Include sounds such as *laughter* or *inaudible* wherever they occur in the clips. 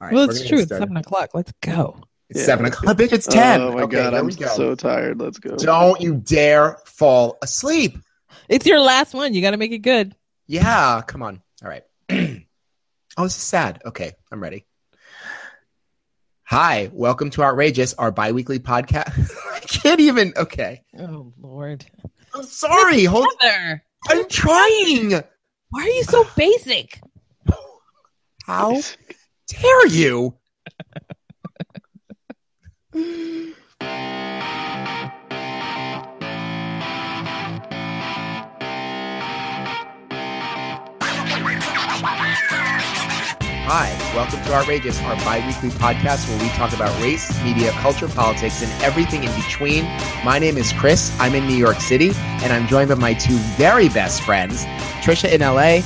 right, well, it's true. It's seven o'clock. Let's go. It's Yeah, seven let's o'clock. Bitch, it's oh ten. Oh my okay, god, I'm go. so tired. Let's go. Don't you dare fall asleep. It's your last one. You got to make it good. Yeah, come on. All right. *clears throat* oh, this is sad. Okay, I'm ready. Hi, welcome to Outrageous, our bi-weekly podcast. *laughs* I can't even. Okay, Oh Lord, I'm sorry. Hold. Heather, I'm trying. why are you so basic? How dare you? Hi, welcome to Outrageous, our bi weekly podcast where we talk about race, media, culture, politics, and everything in between. My name is Chris. I'm in New York City, and I'm joined by my two very best friends, Trisha in LA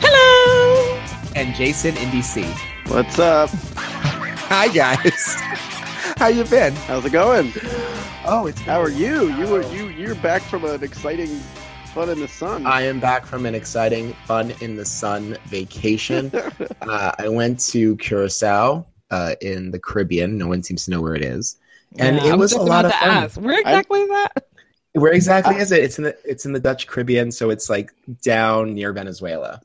Hello. and Jason in DC. What's up? Hi, guys. How you been? How's it going? Oh, it's How are you? You were you you're back from an exciting fun in the sun. I am back from an exciting fun in the sun vacation. *laughs* uh, I went to Curacao uh, in the Caribbean. No one seems to know where it is. And Yeah, it I was a lot of fun. ask, Where exactly is that? Where exactly Uh, is it? It's in the it's in the Dutch Caribbean, so it's like down near Venezuela.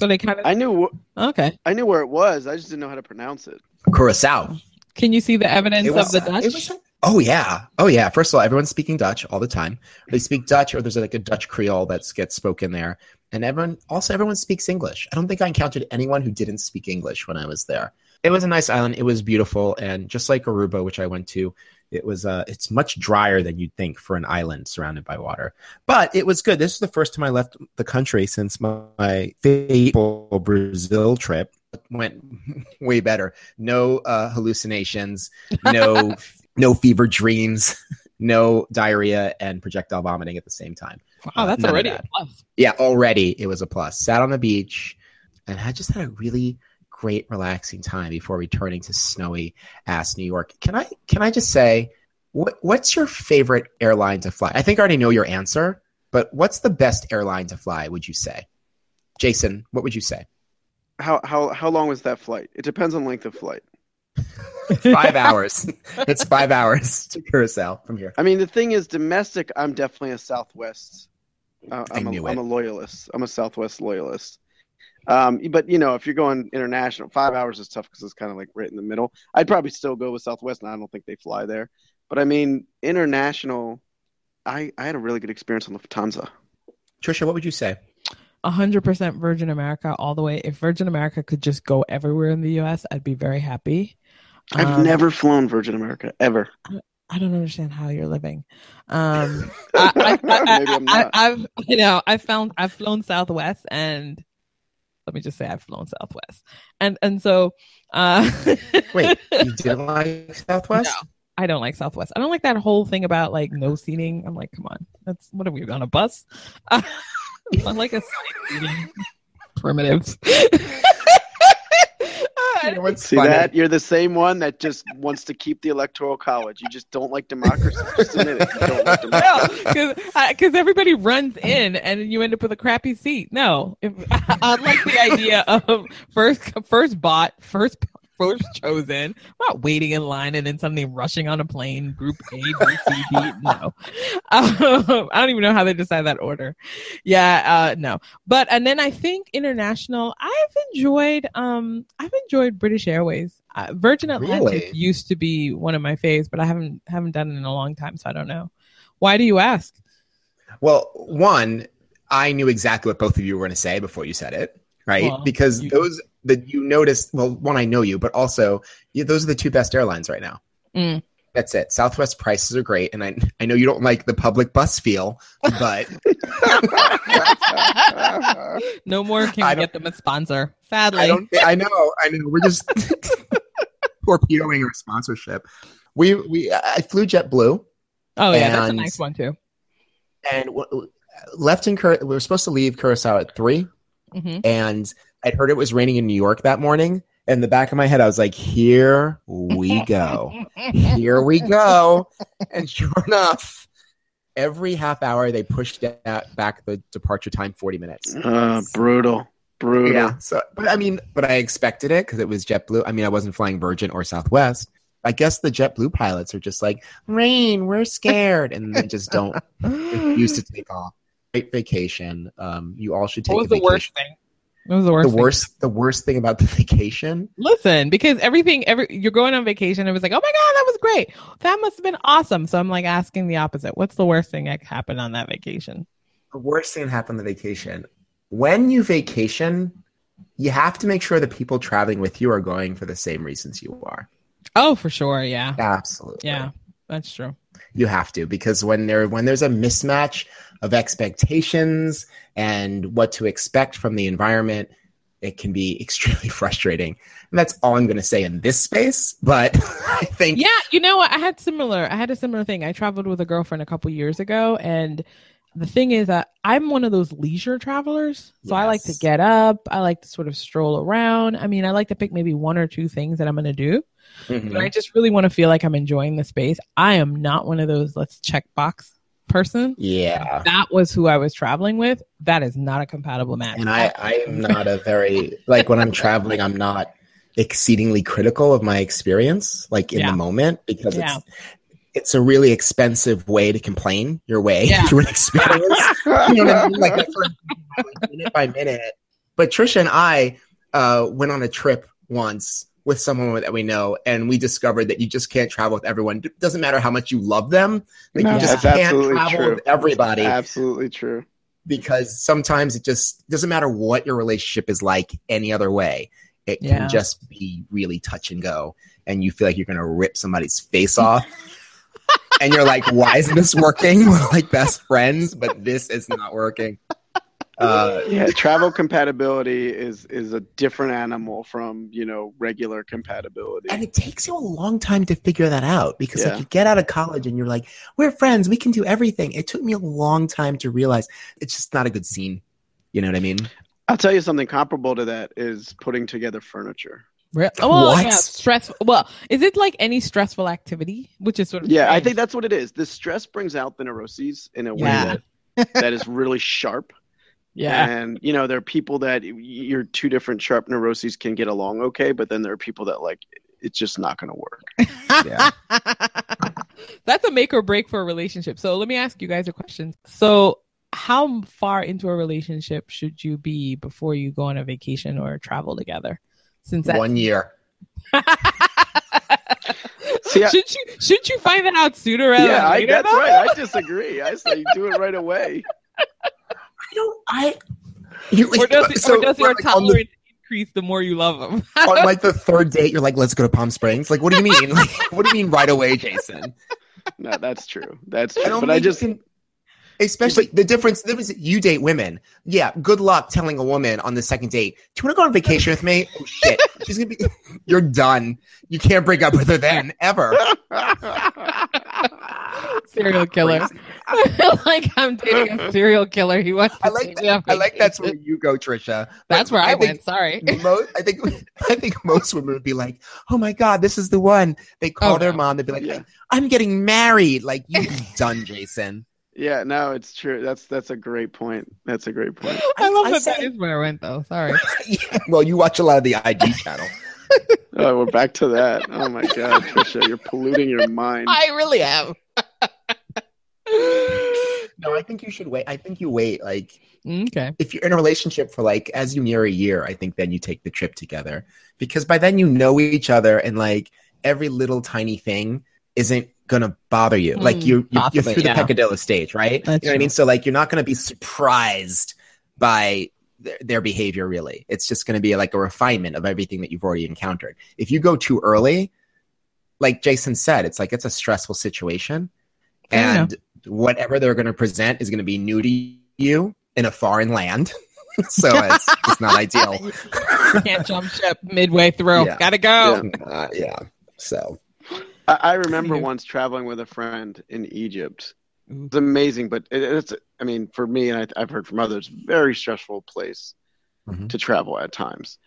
So they kind of I knew okay. I knew where it was. I just didn't know how to pronounce it. Curacao. Can you see the evidence was, of the Dutch? was- oh yeah, oh yeah. First of all, everyone's speaking Dutch all the time. They speak Dutch, or there's like a Dutch Creole that gets spoken there, and everyone also everyone speaks English. I don't think I encountered anyone who didn't speak English when I was there. It was a nice island. It was beautiful, and just like Aruba, which I went to, it was uh, it's much drier than you'd think for an island surrounded by water. But it was good. This is the first time I left the country since my, my fateful Brazil trip. Went *laughs* way better. No uh, hallucinations. No *laughs* no fever dreams. No diarrhea and projectile vomiting at the same time. wow, that's of already a that. plus. Yeah, already it was a plus. Sat on the beach, and I just had a really great, relaxing time before returning to snowy ass New York. Can I can I just say, what what's your favorite airline to fly? I think I already know your answer, but what's the best airline to fly? Would you say, Jason? What would you say? How how how long was that flight? It depends on length of flight. *laughs* Five hours. It's five hours to Curacao from here. I mean, the thing is, domestic. I'm definitely a Southwest. Uh, I I'm, knew a, it. I'm a loyalist. I'm a Southwest loyalist. Um, but you know, if you're going international, five hours is tough because it's kind of like right in the middle. I'd probably still go with Southwest, and I don't think they fly there. But I mean, international. I I had a really good experience on the Lufthansa. Trisha, what would you say? hundred percent Virgin America all the way. If Virgin America could just go everywhere in the U.S., I'd be very happy. I've Um, never flown Virgin America ever. I don't understand how you're living. *laughs* Um, I, I, I, Maybe I'm I, not. I, have you know, I found I've flown Southwest, and let me just say I've flown Southwest, and and so, uh, *laughs* Wait, you didn't like Southwest? No. I don't like Southwest. I don't like that whole thing about like no seating. I'm like, come on, that's what are we on a bus? *laughs* I like a side *laughs* seating. Primitives. *laughs* You know See funny? that? You're the same one that just wants to keep the electoral college. You just don't like democracy. Just admit it. You don't like *laughs* democracy. because everybody runs in and you end up with a crappy seat. No, if, *laughs* I like the idea of first first bought, first first *laughs* chosen. I'm not waiting in line and then suddenly rushing on a plane. Group A, B, C, D. No, *laughs* um, I don't even know how they decide that order. Yeah, uh, no. But and then I think international. I've enjoyed. Um, I've enjoyed British Airways. Uh, Virgin Atlantic Really? used to be one of my faves, but I haven't haven't done it in a long time, so I don't know. Why do you ask? Well, one, I knew exactly what both of you were going to say before you said it, right? Well, because you- those that you noticed, well, one, I know you, but also you, those are the two best airlines right now. Mm. That's it. Southwest prices are great, and I I know you don't like the public bus feel, but *laughs* no more can I we get them a sponsor. Sadly, I don't. I know. I know. We're just *laughs* torpedoing our sponsorship. We we I flew JetBlue oh yeah, that's a nice one too. and w- w- left in Cur- we were supposed to leave Curacao at three, hmm and I'd heard it was raining in New York that morning. In the back of my head, I was like, "Here we go, here we go," and sure enough, every half hour they pushed that back the departure time forty minutes. Uh, brutal. Brutal. Yeah. So, but I mean, but I expected it because it was JetBlue. I mean, I wasn't flying Virgin or Southwest. I guess the JetBlue pilots are just like, rain, we're scared, and they just don't *laughs* refuse to take off. Great vacation. Um, you all should take. What was a the worst thing? What was the worst? The thing? worst. The worst thing about the *laughs* vacation. Listen, because everything, every you're going on vacation. It was like, oh my god, that was great. That must have been awesome. So I'm like asking the opposite. What's the worst thing that happened on that vacation? The worst thing that happened on the vacation. When you vacation, you have to make sure the people traveling with you are going for the same reasons you are. Oh, for sure. Yeah. Absolutely. Yeah. That's true. You have to because when there when there's a mismatch of expectations and what to expect from the environment, it can be *laughs* extremely frustrating. And that's all I'm going to say in this space. But *laughs* I think Yeah, you know what? I had similar. I had a similar thing. I traveled with a girlfriend a couple years ago, and the thing is that I'm one of those leisure travelers. So I like to get up. I like to sort of stroll around. I mean, I like to pick maybe one or two things that I'm going to do. Mhm. But I just really want to feel like I'm enjoying the space. I am not one of those let's check box person. yeah. That was who I was traveling with. That is not a compatible match. And I, I am not a very like when I'm traveling, I'm not exceedingly critical of my experience, like in Yeah. the moment, because Yeah. it's it's a really expensive way to complain your way Yeah. through an experience. *laughs* you know what I mean? Like, that's what I'm thinking about, like, minute by minute. But Trisha and I uh, went on a trip once with someone that we know, and we discovered that you just can't travel with everyone. It doesn't matter how much you love them, like No, you just can't absolutely travel true. with everybody Absolutely true. because sometimes it just doesn't matter what your relationship is like any other way. It Yeah. can just be really touch and go, and you feel like you're going to rip somebody's face off. *laughs* and you're like, why isn't this working? *laughs* We're like best friends, but this is not working. Uh, Yeah, travel compatibility is is a different animal from you know regular compatibility. and it takes you a long time to figure that out because Yeah. like you get out of college and you're like, we're friends, we can do everything. It took me a long time to realize it's just not a good scene. You know what I mean? I'll tell you something comparable to that is putting together furniture. Re- oh, well, What? yeah, stress. Well, is it like any stressful activity, which is sort of Yeah, I think that's what it is. The stress brings out the neuroses in a Yeah. way that, *laughs* that is really sharp. yeah, And you know, there are people that your two different sharp neuroses can get along okay, but then there are people that like it's just not going to work. *laughs* Yeah. that's a make or break for a relationship. So let me ask you guys a question. So, how far into a relationship should you be before you go on a vacation or travel together? Since that One year. *laughs* See, I, should you should you find that out sooner rather yeah, than I, that's though? right. I disagree. I say you do it right away. I don't. I. You, Or does, so or does your like, on the- tolerance increase the more you love them? on like the *laughs* third date, you're like, let's go to Palm Springs. Like, what do you mean? *laughs* Like, what do you mean right away, Jason? No, that's true. That's I true. don't But I think you just can- especially the difference. The difference. You date women. Yeah. Good luck telling a woman on the second date. Do you want to go on vacation with me? Oh shit. She's gonna be. *laughs* You're done. You can't break up with her then ever. *laughs* serial killer. *laughs* like I'm dating a serial killer. He wants to I like. take me on I like that's where you go, Trisha. That's But where I, think went. Sorry. most, I think I think most women would be like, "Oh my god, this is the one." They call Oh, their no. mom. They'd be like, Yeah. "I'm getting married." Like you done, Jason. Yeah, no, it's true. That's that's a great point. That's a great point. I love I that that say- is where I went though. Sorry. *laughs* Yeah, well, you watch a lot of the ID channel. *laughs* Oh, we're back to that. Oh my god, Trisha, you're polluting your mind. I really am. No, I think you should wait. I think you wait. Like okay. if you're in a relationship for like as you near a year, I think then you take the trip together because by then you know each other and like every little tiny thing isn't gonna bother you. Mm, like you, you you're possibly, through the yeah. peccadillo stage, right? That's you know what I mean? So like you're not gonna be surprised by their, their behavior. Really, it's just gonna be like a refinement of everything that you've already encountered. If you go too early, like Jason said, it's like it's a stressful situation, and whatever they're going to present is going to be new to you in a foreign land. *laughs* so it's, it's not ideal. *laughs* Can't jump ship midway through. Yeah. Gotta go. Uh, yeah. So I, I remember Anywho. once traveling with a friend in Egypt. It's amazing, but it, it's I mean, for me, and I, I've heard from others, very stressful place Mhm. to travel at times.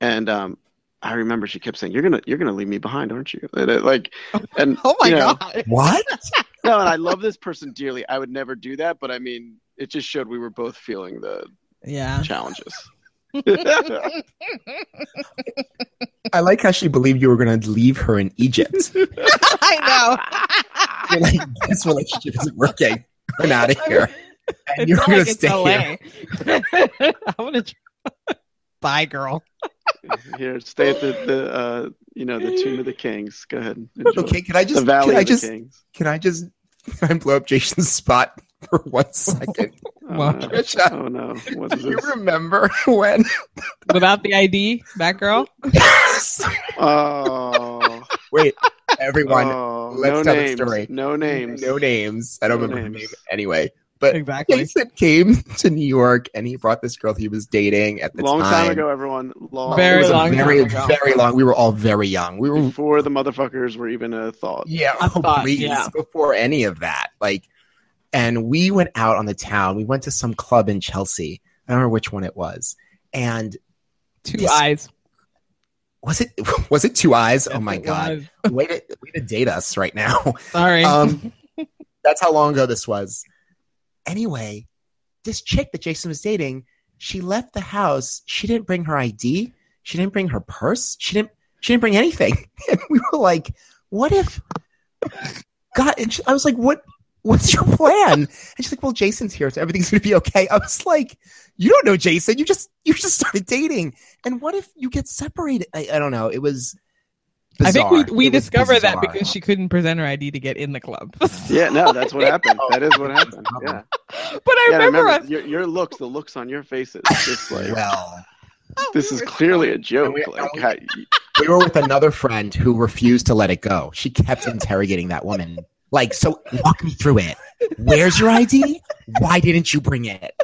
And um, I remember she kept saying, "You're gonna you're gonna leave me behind, aren't you?" And it, like, *laughs* and Oh my you know, god. *laughs* what? *laughs* no, and I love this person dearly. I would never do that, but I mean, it just showed we were both feeling the Yeah. challenges. I like how she believed you were going to leave her in Egypt. *laughs* I *laughs* You're like, this relationship isn't working. I'm out of *laughs* here. And It's you're going like to it's stay here. I'm gonna. Try. Bye, girl. Here, stay at the, the uh, you know the Tomb of the Kings. Go ahead. Enjoy. Okay, can I just The just Valley can I of just the Kings. can I just can I blow up Jason's spot *laughs* for one second? Oh, *laughs* Wow. *laughs* no. Trisha. oh no! What is Do you this? remember when? Without the ID, back girl. Yes. Oh, Wait, everyone, oh, let's no tell the story. No names. no names. I don't No remember her names. name anyway. But Exactly. Jason came to New York and he brought this girl he was dating at the time. Long time. time ago, everyone. Long Very It was long time very, ago. very long. We were all very young. We were before the motherfuckers were even a thought. Yeah, I oh, thought, please, yeah. before any of that. Like, and we went out on the town. We went to some club in Chelsea. I don't remember which one it was. And Two This- eyes. was it *laughs* was it Two Eyes? oh my god, *laughs* way to way to date us right now. *laughs* Sorry. Um, that's how long ago this was. Anyway, this chick that Jason was dating, she left the house. She didn't bring her ID. She didn't bring her purse. She didn't. She didn't bring anything. And we were like, "What if?" God, I was like, "What? What's your plan?" And she's like, "Well, Jason's here, so everything's gonna be okay." I was like, "You don't know Jason. You just you just started dating. And what if you get separated?" I, I don't know. It was. I think we bizarre. we discovered that because she couldn't present her ID to get in the club. *laughs* Yeah, no, that's what happened. That is what happened. *laughs* Yeah, But I yeah. I remember, remember us- your, your looks, the looks on your faces. Just *laughs* like well. Oh, this is clearly a joke. we- Like, and how, we were with another friend who refused to let it go. She kept interrogating that woman. Like, so walk me through it. Where's your ID? Why didn't you bring it?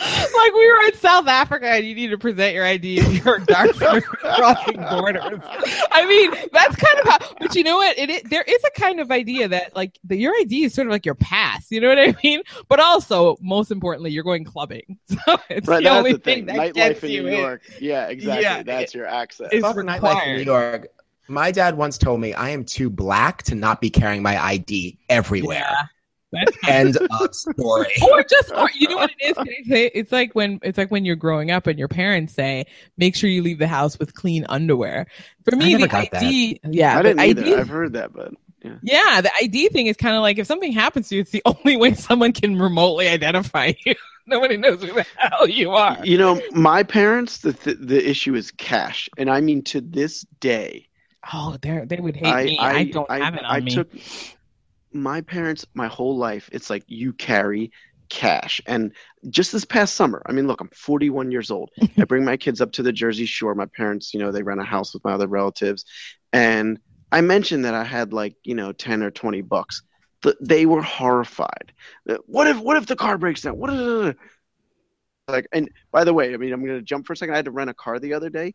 like we were in South Africa and you need to present your ID if you're dark *laughs* crossing borders. I mean, that's kind of how. But you know what? It, is there is a kind of idea that like the, your ID is sort of like your pass. You know what I mean? But also, most importantly, you're going clubbing, *laughs* so it's right, the that's only the thing. thing that Nightlife gets in you New in. York. Yeah, exactly. Yeah, that's your access. it's Fuck nightlife in. New York. My dad once told me I am too black to not be carrying my ID everywhere. Yeah. That's End *laughs* of story. or just or, you know what it is Can I say? it's like when it's like when you're growing up and your parents say make sure you leave the house with clean underwear for me never the got that. id yeah I didn't either. ID, I've heard that, but yeah the id thing is kind of like if something happens to you it's the *laughs* only way someone can remotely identify *laughs* you nobody knows who the hell you are you know, my parents, the th- the issue is cash, and I mean to this day, oh they they would hate I me i, don't have it on I me took my parents my whole life. It's like you carry cash, and just this past summer, I mean, look, I'm 41 years old. *laughs* I bring my kids up to the Jersey Shore. My parents, you know, they rent a house with my other relatives, and I mentioned that I had like you know 10 or 20 bucks. Th- They were horrified. Uh, What if what if the car breaks down? What if *laughs* like and by the way, I mean I'm gonna jump for a second. I had to rent a car the other day.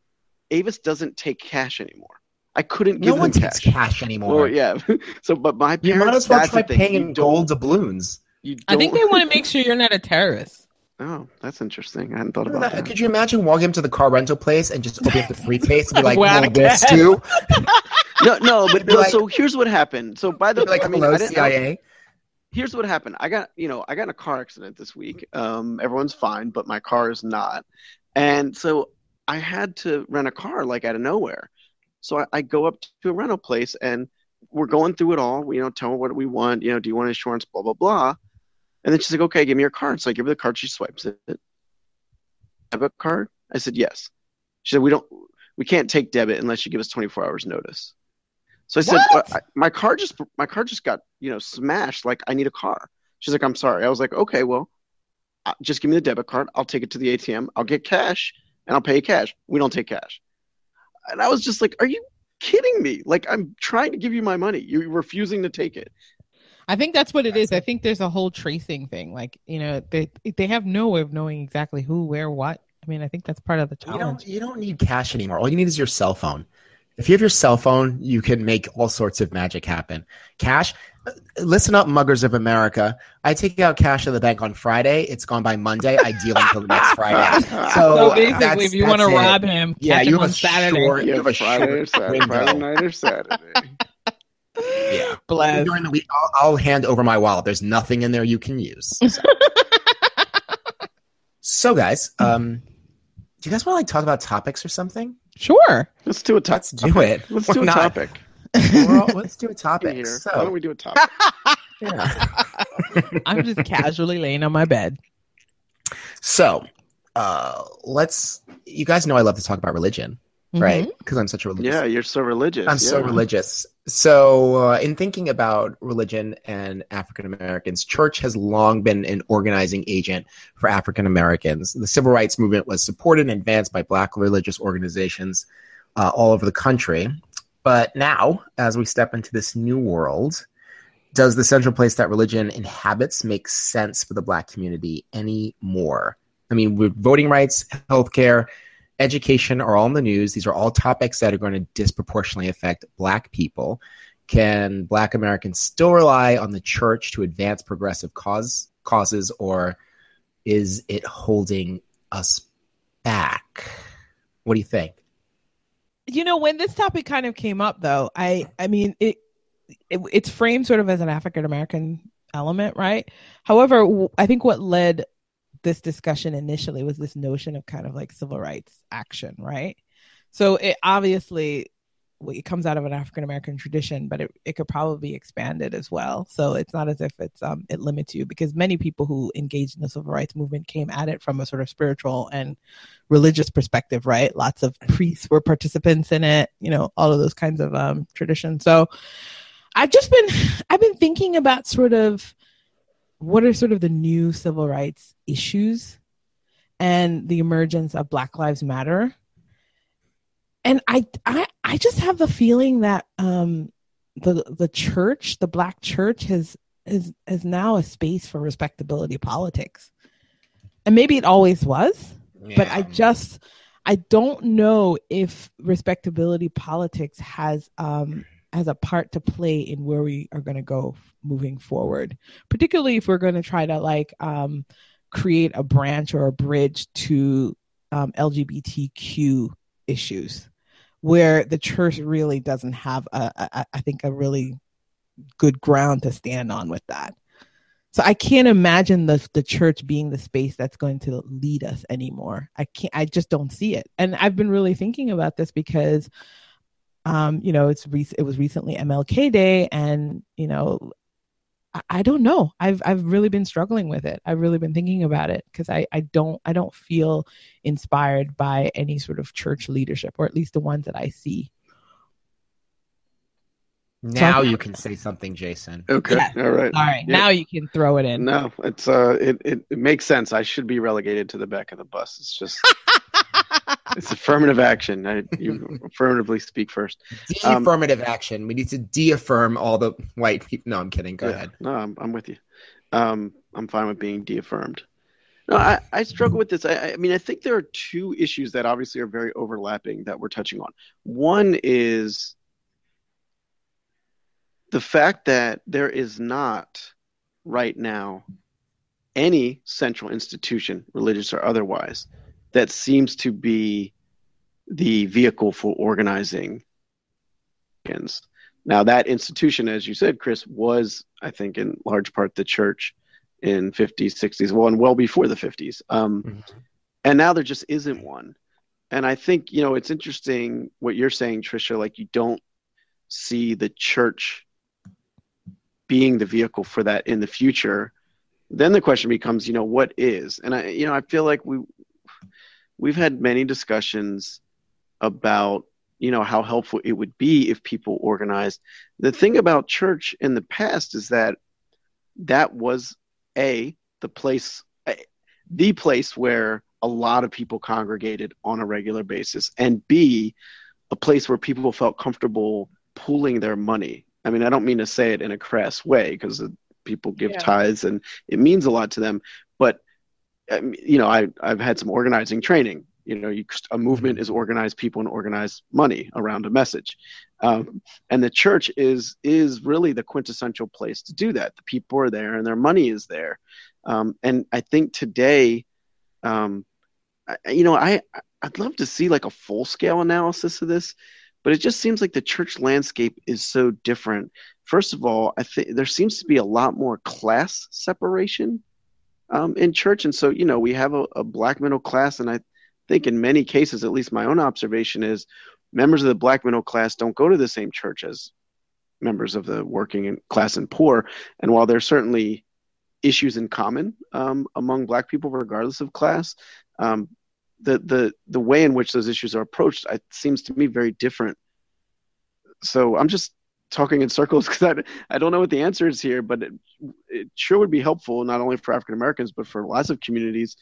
Avis doesn't take cash anymore. I couldn't give No one them takes cash. cash anymore. Well, yeah. *laughs* so, but my You parents, might as well try the thing. paying in don't- gold doubloons. You i think they want to *laughs* make sure you're not a terrorist Oh, that's interesting. I hadn't thought about that. Could you imagine walking up to the car rental place and just open up the free case and be *laughs* like, Whack "Well, this too"? No, no, but no, like- so here's what happened. So by the way, like, I mean, "Hello, I didn't CIA." here's what happened. I got, you know, I got in a car accident this week. Um, everyone's fine, but my car is not. And so I had to rent a car like out of nowhere. So I, I go up to a rental place and we're going through it all. We, You know, tell her what we want. You know, do you want insurance? Blah blah blah. And then she's like, "Okay, give me your card." So I give her the card. She swipes it. Debit card? I said yes. She said, "We don't, we can't take debit unless you give us 24 hours notice." So I said, "Well, I- "My car just, my car just got, you know, smashed. Like I need a car." She's like, "I'm sorry." I was like, "Okay, well, uh, just give me the debit card. I'll take it to the ATM. I'll get cash, and I'll pay you cash. We don't take cash." And I was just like, "Are you kidding me? Like I'm trying to give you my money. You're refusing to take it." I think that's what it is. I think there's a whole tracing thing. Like, you know, they they have no way of knowing exactly who, where, what. I mean, I think that's part of the You challenge. don't, you don't need cash anymore. All you need is your cell phone. If you have your cell phone, you can make all sorts of magic happen. Cash, listen up, muggers of America. I take out cash at the bank on Friday. It's gone by Monday. I deal until the next Friday. *laughs* So, So basically, that's- if you want to rob him, Yeah, catch you him have on a Saturday. short- you Yeah, have a Friday or short Saturday, window. Friday night or Saturday. Yeah. Bless. During the week, I'll, I'll hand over my wallet. There's nothing in there you can use. So, *laughs* So, guys, um, Do you guys want to like talk about topics or something? Sure. Let's do a topic. Let's do it. Let's Why do a not? topic. We're all- let's do a topic. Here. So, Why don't we do a topic? *laughs* yeah. *laughs* I'm just casually laying on my bed. So, uh, let's. You guys know I love to talk about religion, right? Because I'm such a religious. yeah, you're so religious. I'm so religious. So, uh, in thinking about religion and African Americans, church has long been an organizing agent for African Americans. The civil rights movement was supported and advanced by Black religious organizations uh, all over the country. But now, as we step into this new world, does the central place that religion inhabits make sense for the Black community anymore? I mean, with voting rights, healthcare, education are all in the news. These are all topics that are going to disproportionately affect Black people. Can Black Americans still rely on the church to advance progressive cause causes, or is it holding us back? What do you think? you know when this topic kind of came up though i i mean it, it it's framed sort of as an african american element right however i think what led this discussion initially was this notion of kind of like civil rights action right so it obviously it comes out of an african american tradition but it, it could probably be expanded as well so it's not as if it's um it limits you because many people who engaged in the civil rights movement came at it from a sort of spiritual and religious perspective, right? Lots of priests were participants in it, you know, all of those kinds of um, traditions. So I've just been, I've been thinking about sort of what are sort of the new civil rights issues and the emergence of Black Lives Matter. And I, I, I just have the feeling that um, the the church, the Black church, has is is now a space for respectability politics, and maybe it always was but I just I don't know if respectability politics has um has a part to play in where we are going to go moving forward, particularly if we're going to try to like um create a branch or a bridge to um, LGBTQ issues, where the church really doesn't have a, a I think a really good ground to stand on with that. So I can't imagine the the church being the space that's going to lead us anymore. I can't. I just don't see it. And I've been really thinking about this because, um, you know, it's re- it was recently MLK Day, and you know, I, I don't know. I've I've really been struggling with it. I've really been thinking about it because I I don't I don't feel inspired by any sort of church leadership, or at least the ones that I see. Now you can say something, Jason. Okay. Yeah. All right. All right, Yeah. now you can throw it in. No, it's uh, it, it it makes sense. I should be relegated to the back of the bus. It's just *laughs* it's affirmative action. I, you *laughs* affirmatively speak first. Um, De-affirmative action. We need to de-affirm all the white people. No, I'm kidding. Go Yeah. ahead. No, I'm I'm with you. Um, I'm fine with being de-affirmed. No, I, I struggle with this. I, I mean, I think there are two issues that obviously are very overlapping that we're touching on. One is the fact that there is not right now any central institution, religious or otherwise, that seems to be the vehicle for organizing. Now, that institution, as you said, Chris, was, I think, in large part the church in 50s, 60s, well, and well before the 50s. Um, Mhm. And now there just isn't one. And I think, you know, it's interesting what you're saying, Trisha, like you don't see the church being the vehicle for that in the future. Then the question becomes, you know, what is? And I, you know, I feel like we, we've had many discussions about you know how helpful it would be if people organized the thing about church in the past is that that was a the place eh, the place where a lot of people congregated on a regular basis and b a place where people felt comfortable pooling their money i mean i don't mean to say it in a crass way because people give Yeah. tithes and it means a lot to them but you know I, i've had some organizing training. You know you, a movement is organized people and organized money around a message. Um, and the church is is really the quintessential place to do that. The people are there and their money is there. Um, and i think today um, I, you know i i'd love to see like a full scale analysis of this but it just seems like the church landscape is so different. First of all i think there seems to be a lot more class separation um, in church and so you know we have a, a black middle class and i think in many cases, at least my own observation is, members of the black middle class don't go to the same church as members of the working class and poor. And while there's certainly issues in common um, among black people, regardless of class, um, the the the way in which those issues are approached it seems to me very different. So I'm just talking in circles *laughs* because I, I don't know what the answer is here, but it, it sure would be helpful not only for African Americans but for lots of communities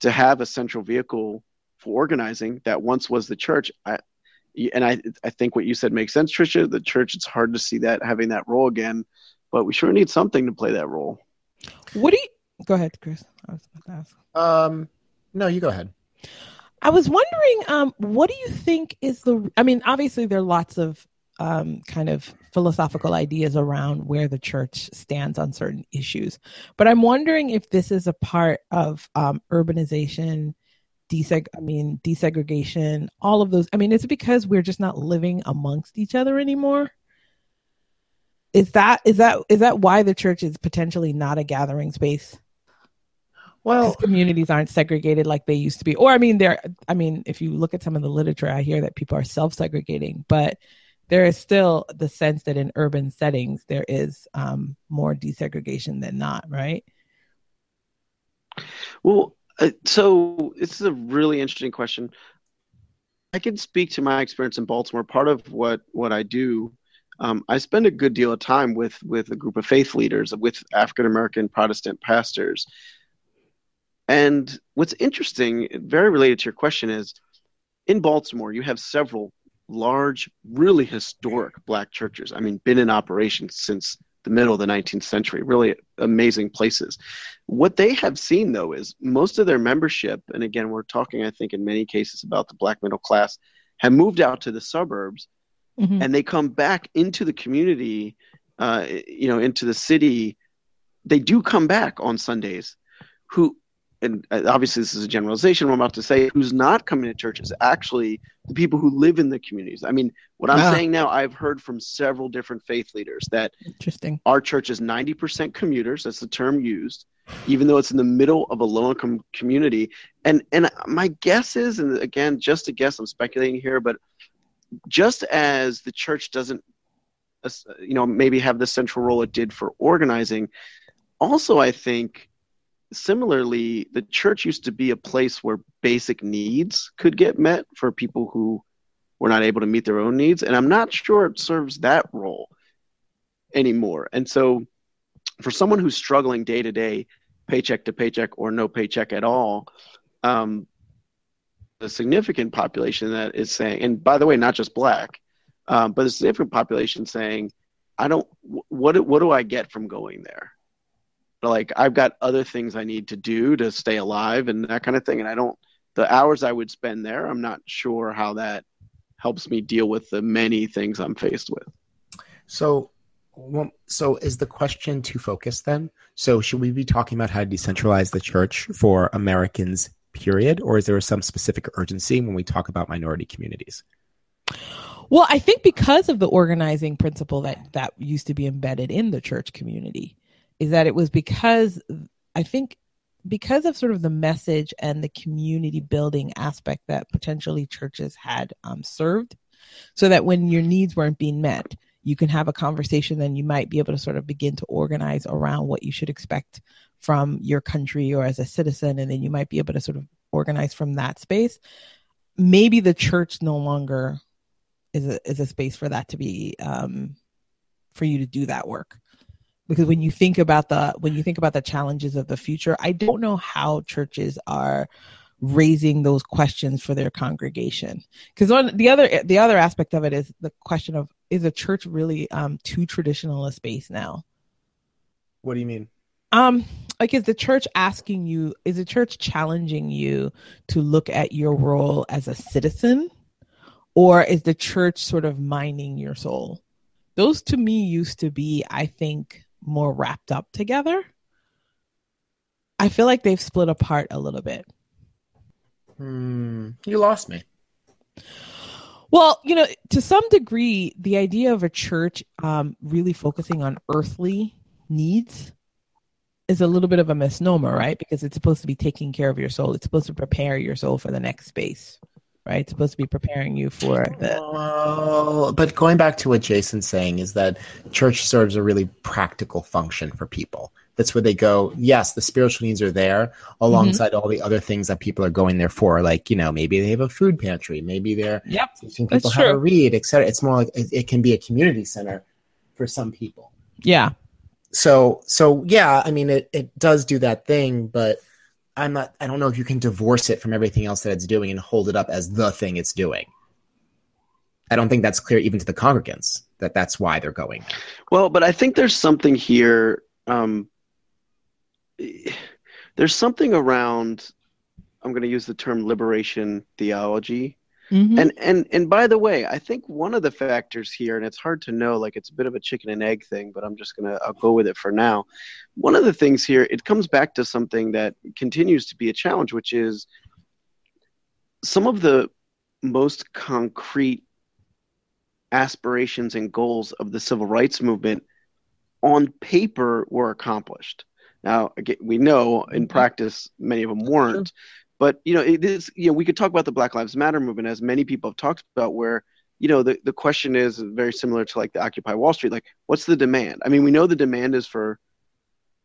to have a central vehicle for organizing that once was the church. I, and I I think what you said makes sense, Trisha. The church, it's hard to see that having that role again, but we sure need something to play that role. What do you? Go ahead, Chris. I was about to ask. Um, no, you go ahead. I was wondering, um, what do you think is the? I mean, obviously there are lots of um, kind of philosophical ideas around where the church stands on certain issues, but I'm wondering if this is a part of um, urbanization, deseg. I mean, desegregation, all of those. I mean, is it because we're just not living amongst each other anymore? Is that is that is that why the church is potentially not a gathering space? Well, communities aren't segregated like they used to be. Or I mean, there. I mean, if you look at some of the literature, I hear that people are self-segregating, but there is still the sense that in urban settings there is um, more desegregation than not, right? Well, uh, so this is a really interesting question. I can speak to my experience in Baltimore. Part of what what I do, um, I spend a good deal of time with with a group of faith leaders, with African American Protestant pastors, and what's interesting, very related to your question, is in Baltimore, you have several large, really historic black churches. I mean, been in operation since the middle of the 19th century, really amazing places. What they have seen, though, is most of their membership, and again, we're talking, I think, in many cases about the black middle class, have moved out to the suburbs mm-hmm. and they come back into the community, uh, you know, into the city. They do come back on Sundays who and uh, obviously this is a generalization I'm about to say, who's not coming to church is actually the people who live in the communities. I mean, what I'm ah. saying now, I've heard from several different faith leaders that interesting. Our church is 90% commuters. That's the term used, even though it's in the middle of a low income community. And and my guess is, and again, just a guess, I'm speculating here, but just as the church doesn't, you know, maybe have the central role it did for organizing, also I think similarly, the church used to be a place where basic needs could get met for people who were not able to meet their own needs. And I'm not sure it serves that role anymore. And so, for someone who's struggling day to day, paycheck to paycheck, or no paycheck at all, um, a significant population that is saying, and by the way, not just black, um, but a significant population saying, I don't, what, what do I get from going there? Like I've got other things I need to do to stay alive and that kind of thing. And I don't, the hours I would spend there, I'm not sure how that helps me deal with the many things I'm faced with. So, well, so is the question too focused then? So should we be talking about how to decentralize the church for Americans, period, or is there some specific urgency when we talk about minority communities? Well, I think because of the organizing principle that that used to be embedded in the church community, is that it was because I think because of sort of the message and the community building aspect that potentially churches had um, served, so that when your needs weren't being met, you can have a conversation, then you might be able to sort of begin to organize around what you should expect from your country or as a citizen, and then you might be able to sort of organize from that space. Maybe the church no longer is a is a space for that to be um, for you to do that work because when you think about the when you think about the challenges of the future i don't know how churches are raising those questions for their congregation. Because on the other the other aspect of it is the question of is a church really um too traditional a space now? What do you mean? Um like is the church asking you is the church challenging you to look at your role as a citizen? Or is the church sort of mining your soul? Those to me used to be i think more wrapped up together. I feel like they've split apart a little bit. Hmm, you lost me. Well, you know, to some degree, the idea of a church um, really focusing on earthly needs is a little bit of a misnomer, right? Because it's supposed to be taking care of your soul. It's supposed to prepare your soul for the next space, right? It's supposed to be preparing you for the. Well, but going back to what Jason's saying is that church serves a really practical function for people. That's where they go. Yes, the spiritual needs are there alongside mm-hmm. all the other things that people are going there for. Like, you know, maybe they have a food pantry. Maybe they're Yep. teaching That's people how to read, etc. It's more like it, it can be a community center for some people. Yeah. So, so yeah, I mean, it, it does do that thing, but I'm not, I don't know if you can divorce it from everything else that it's doing and hold it up as the thing it's doing. I don't think that's clear even to the congregants that that's why they're going. Well, but I think there's something here. Um, there's something around. I'm going to use the term liberation theology, Mhm. and and and by the way, I think one of the factors here, and it's hard to know, like it's a bit of a chicken and egg thing, but I'm just gonna I'll go with it for now. One of the things here, it comes back to something that continues to be a challenge, which is some of the most concrete aspirations and goals of the civil rights movement on paper were accomplished. Now, again, we know in Mhm. practice many of them weren't, but you know, it is. You know, we could talk about the Black Lives Matter movement, as many people have talked about, where you know the the question is very similar to like the Occupy Wall Street. Like, what's the demand? I mean, we know the demand is for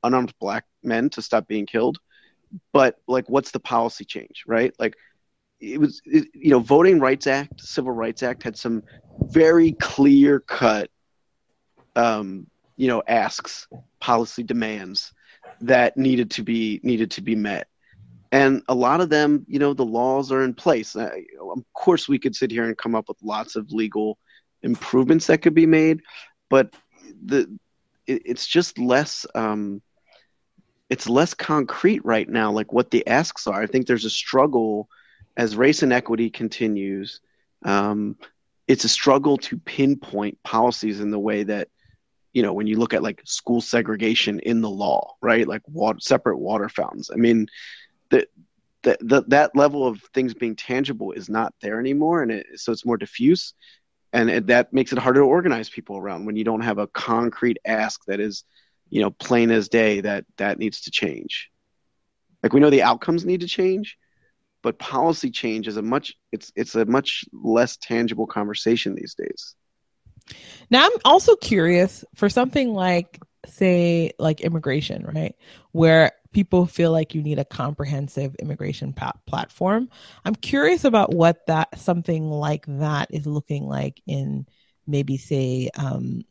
unarmed black men to stop being killed, but like, what's the policy change, right? Like, it was, it, you know, Voting Rights Act, Civil Rights Act had some very clear cut, um, you know, asks, policy demands that needed to be needed to be met and a lot of them you know the laws are in place. Uh, of course we could sit here and come up with lots of legal improvements that could be made but the it, it's just less um it's less concrete right now like what the asks are. I think there's a struggle as race and equity continues um it's a struggle to pinpoint policies in the way that you know when you look at like school segregation in the law right? Like water, separate water fountains. I mean that that that that level of things being tangible is not there anymore and it, so it's more diffuse and it, that makes it harder to organize people around when you don't have a concrete ask that is you know plain as day that that needs to change like we know the outcomes need to change but policy change is a much it's it's a much less tangible conversation these days Now I'm also curious for something like say like immigration, right? Where people feel like you need a comprehensive immigration pa- platform. I'm curious about what that something like that is looking like in maybe say um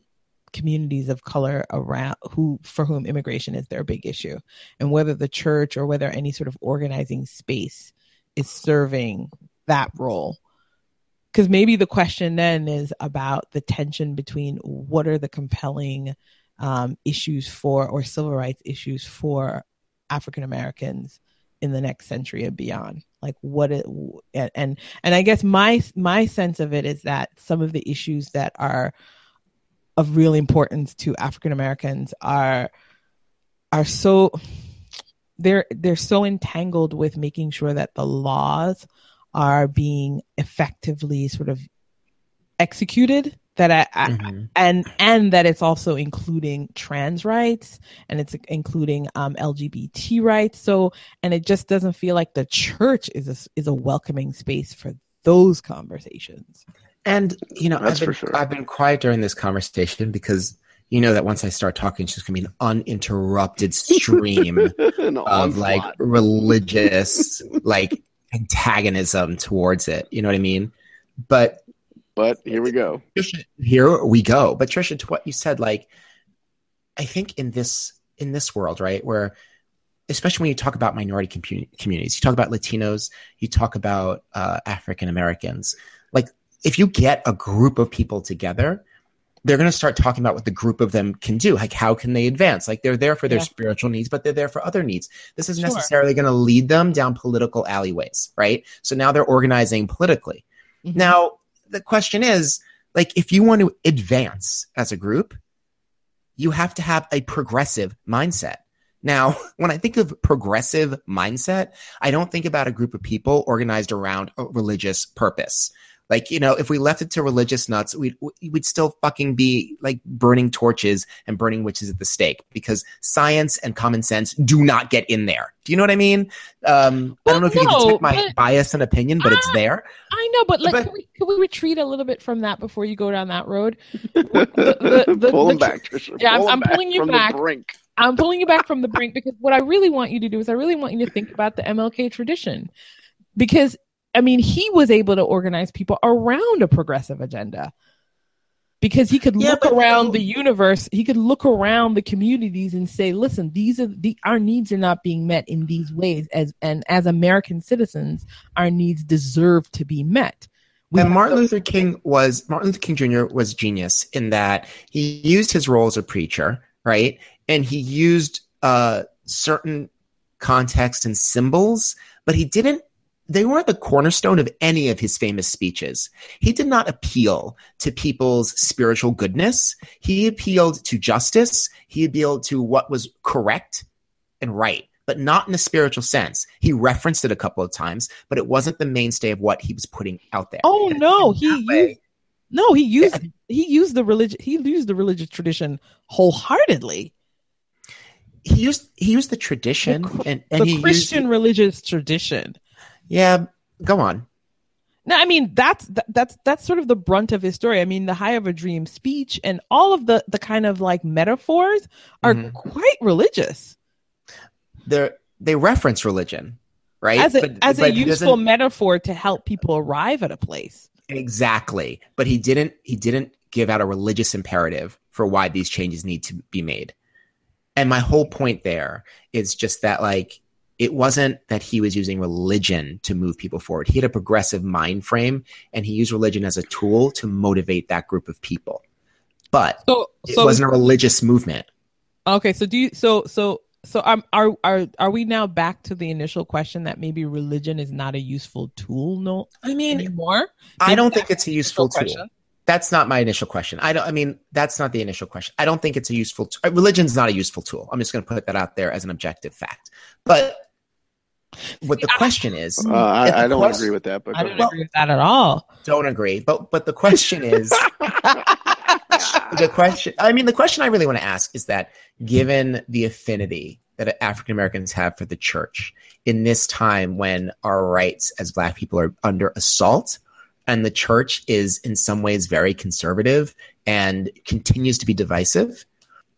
communities of color around who for whom immigration is their big issue and whether the church or whether any sort of organizing space is serving that role because maybe the question then is about the tension between what are the compelling um, issues for or civil rights issues for African Americans in the next century and beyond. Like what it and, and I guess my my sense of it is that some of the issues that are of real importance to African Americans are are so they're they're so entangled with making sure that the laws are being effectively sort of executed that I, I Mhm. and and that it's also including trans rights and it's including um, LGBT rights. So and it just doesn't feel like the church is a, is a welcoming space for those conversations. And you know, That's I've been for sure. I've been quiet during this conversation because you know that once I start talking, it's just gonna be an uninterrupted stream *laughs* An of like religious like antagonism towards it. You know what I mean? But but here we go here we go. But Trisha, to what you said, like I think in this in this world, right, where especially when you talk about minority commu- communities, you talk about Latinos, you talk about uh, African Americans. Like if you get a group of people together, they're going to start talking about what the group of them can do. Like how can they advance? Like they're there for their Yeah. spiritual needs, but they're there for other needs. This isn't Sure. necessarily going to lead them down political alleyways, right? So now they're organizing politically. Mhm. Now, the question is like, if you want to advance as a group, you have to have a progressive mindset. Now, *laughs* when I think of progressive mindset, I don't think about a group of people organized around a religious purpose. Like, you know, if we left it to religious nuts, we'd, we'd still fucking be like burning torches and burning witches at the stake because science and common sense do not get in there. Do you know what I mean? Um, I don't know if you can detect my bias and opinion, but it's Ah, there. I know, but like, But- can, we, can we retreat a little bit from that before you go down that road? *laughs* The- the- the- Pull the back, Trisha. Yeah, I'm- I'm back pulling you from back. The brink. I'm pulling you back from the brink because what I really want you to do is I really want you to think about the MLK tradition. Because, I mean, he was able to organize people around a progressive agenda. Because he could Yeah, look but- around the universe, he could look around the communities and say, "Listen, these are the our needs are not being met in these ways." As and as American citizens, our needs deserve to be met. We and Martin to- Luther King was Martin Luther King Jr. was genius in that he used his role as a preacher, right? And he used uh, certain context and symbols, but he didn't. They weren't the cornerstone of any of his famous speeches. He did not appeal to people's spiritual goodness. He appealed to justice. He appealed to what was correct and right, but not in a spiritual sense. He referenced it a couple of times, but it wasn't the mainstay of what he was putting out there. Oh And no, he way- used no, he used he used the religion he used the religious tradition wholeheartedly. he used he used the tradition The and, and the he Christian used religious tradition. Yeah go on No, I mean that's that's that's sort of the brunt of his story. I mean, the I Have a Dream speech and all of the the kind of like metaphors are Mhm. quite religious they they reference religion right as a But- as but a useful metaphor to help people arrive at a place. exactly but he didn't he didn't give out a religious imperative for why these changes need to be made and my whole point there is just that like it wasn't that he was using religion to move people forward he had a progressive mind frame and he used religion as a tool to motivate that group of people but So it wasn't a religious movement Okay, so do you so so so um, are are are we now back to the initial question that maybe religion is not a useful tool no i mean anymore? I don't think it's a useful tool. question. That's not my initial question. I don't. I mean, that's not the initial question. I don't think it's a useful. T- uh, religion's not a useful tool. I'm just going to put that out there as an objective fact. But what the question is, Uh, I, I don't quest- agree with that, but I don't ahead. agree with that at all. don't agree. But but the question is, *laughs* the question. I mean, the question I really want to ask is that given the affinity that African Americans have for the church in this time when our rights as Black people are under assault, and the church is in some ways very conservative and continues to be divisive,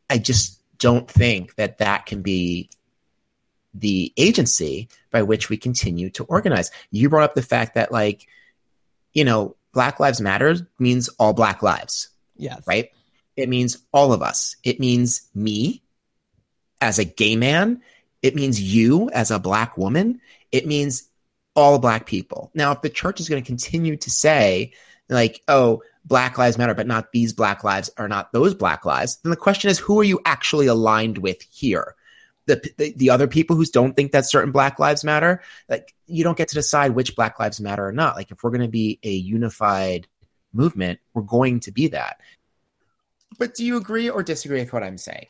I just don't think that that can be the agency by which we continue to organize. You brought up the fact that, like, you know, Black Lives Matter means all Black lives Yes. right? It means all of us. It means me as a gay man. It means you as a black woman. It means all black people. Now, if the church is going to continue to say, like, oh, Black Lives Matter, but not these Black lives are not those Black lives, then the question is, who are you actually aligned with here? The, the, the other people who don't think that certain Black Lives Matter, like, you don't get to decide which Black Lives Matter or not. Like, if we're going to be a unified movement, we're going to be that. But do you agree or disagree with what I'm saying?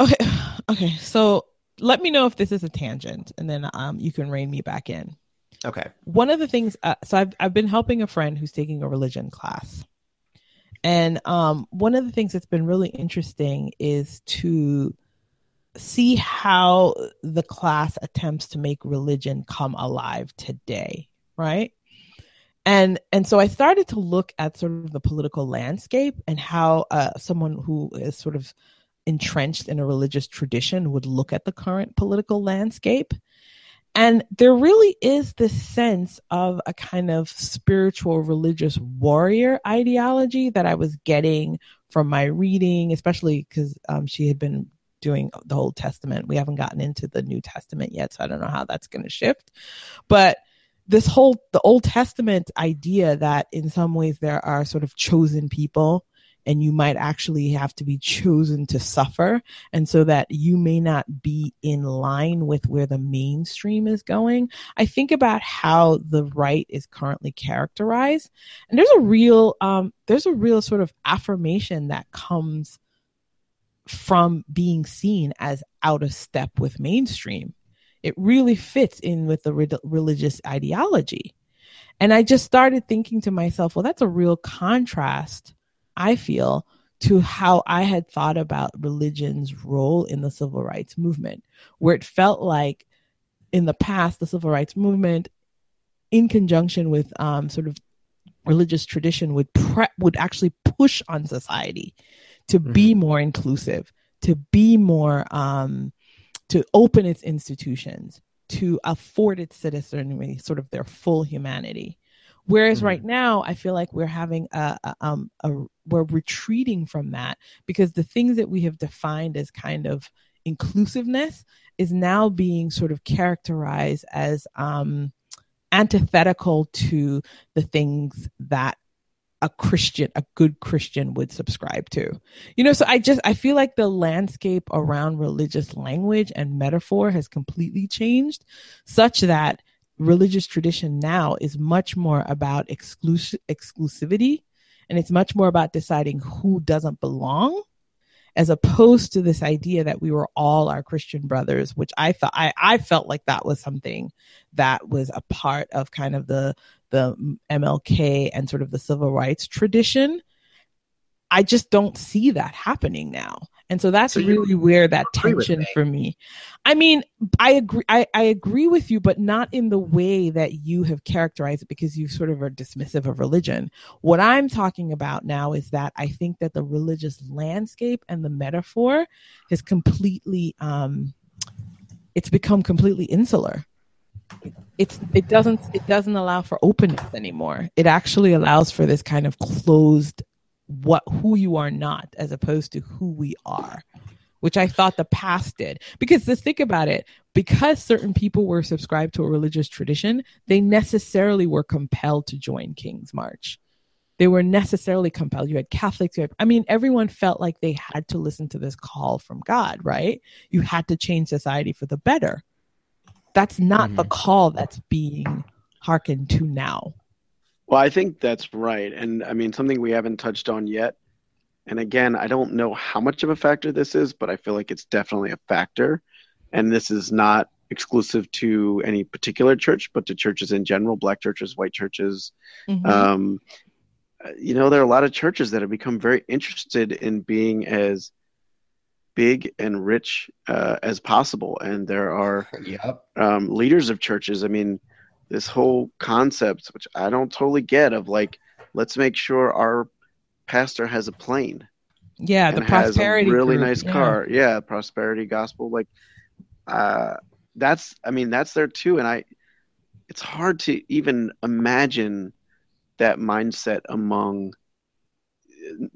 Okay. *sighs* Okay. So let me know if this is a tangent, and then um you can rein me back in. Okay. One of the things. Uh, so I've I've been helping a friend who's taking a religion class, and um one of the things that's been really interesting is to see how the class attempts to make religion come alive today, right? and and so I started to look at sort of the political landscape and how uh, someone who is sort of entrenched in a religious tradition would look at the current political landscape. And there really is this sense of a kind of spiritual religious warrior ideology that I was getting from my reading, especially because um, she had been doing the Old Testament. We haven't gotten into the New Testament yet, so I don't know how that's going to shift. But this whole the Old Testament idea that in some ways there are sort of chosen people and you might actually have to be chosen to suffer and so that you may not be in line with where the mainstream is going i think about how the right is currently characterized and there's a real um there's a real sort of affirmation that comes from being seen as out of step with mainstream. It really fits in with the re- religious ideology. And I just started thinking to myself, well, that's a real contrast, I feel, to how I had thought about religion's role in the civil rights movement, where it felt like in the past, the civil rights movement, in conjunction with um, sort of religious tradition, would pre- would actually push on society to mm-hmm. be more inclusive, to be more, um, to open its institutions, to afford its citizenry sort of their full humanity. Whereas mm-hmm. right now, I feel like we're having a, a, um, a, we're retreating from that because the things that we have defined as kind of inclusiveness is now being sort of characterized as um, antithetical to the things that a Christian, a good Christian would subscribe to. You know, so I just, I feel like the landscape around religious language and metaphor has completely changed such that religious tradition now is much more about exclusive exclusivity and it's much more about deciding who doesn't belong as opposed to this idea that we were all our Christian brothers, which I thought I, I felt like that was something that was a part of kind of the the MLK and sort of the civil rights tradition. I just don't see that happening now. And so that's so really where that tension for me. I mean, I agree I, I agree with you, but not in the way that you have characterized it because you sort of are dismissive of religion. What I'm talking about now is that I think that the religious landscape and the metaphor has completely um it's become completely insular it's it doesn't it doesn't allow for openness anymore. It actually allows for this kind of closed what who you are not as opposed to who we are which i thought the past did. Because to think about it. Because certain people were subscribed to a religious tradition they necessarily were compelled to join king's march. They were necessarily compelled. You had catholics you had, i mean everyone felt like they had to listen to this call from god right? You had to change society for the better that's not mm-hmm. the call that's being hearkened to now well, I think that's right. And I mean, something we haven't touched on yet. And again, I don't know how much of a factor this is, but I feel like it's definitely a factor. And this is not exclusive to any particular church, but to churches in general, black churches, white churches. Mm-hmm. Um, you know, there are a lot of churches that have become very interested in being as big and rich uh, as possible. And there are *laughs* yep. um, leaders of churches. I mean, this whole concept, which I don't totally get, of like, let's make sure our pastor has a plane. Yeah, the prosperity. really group. nice yeah. car. Yeah, prosperity gospel. Like, uh, that's. I mean, that's there too. And I, it's hard to even imagine that mindset among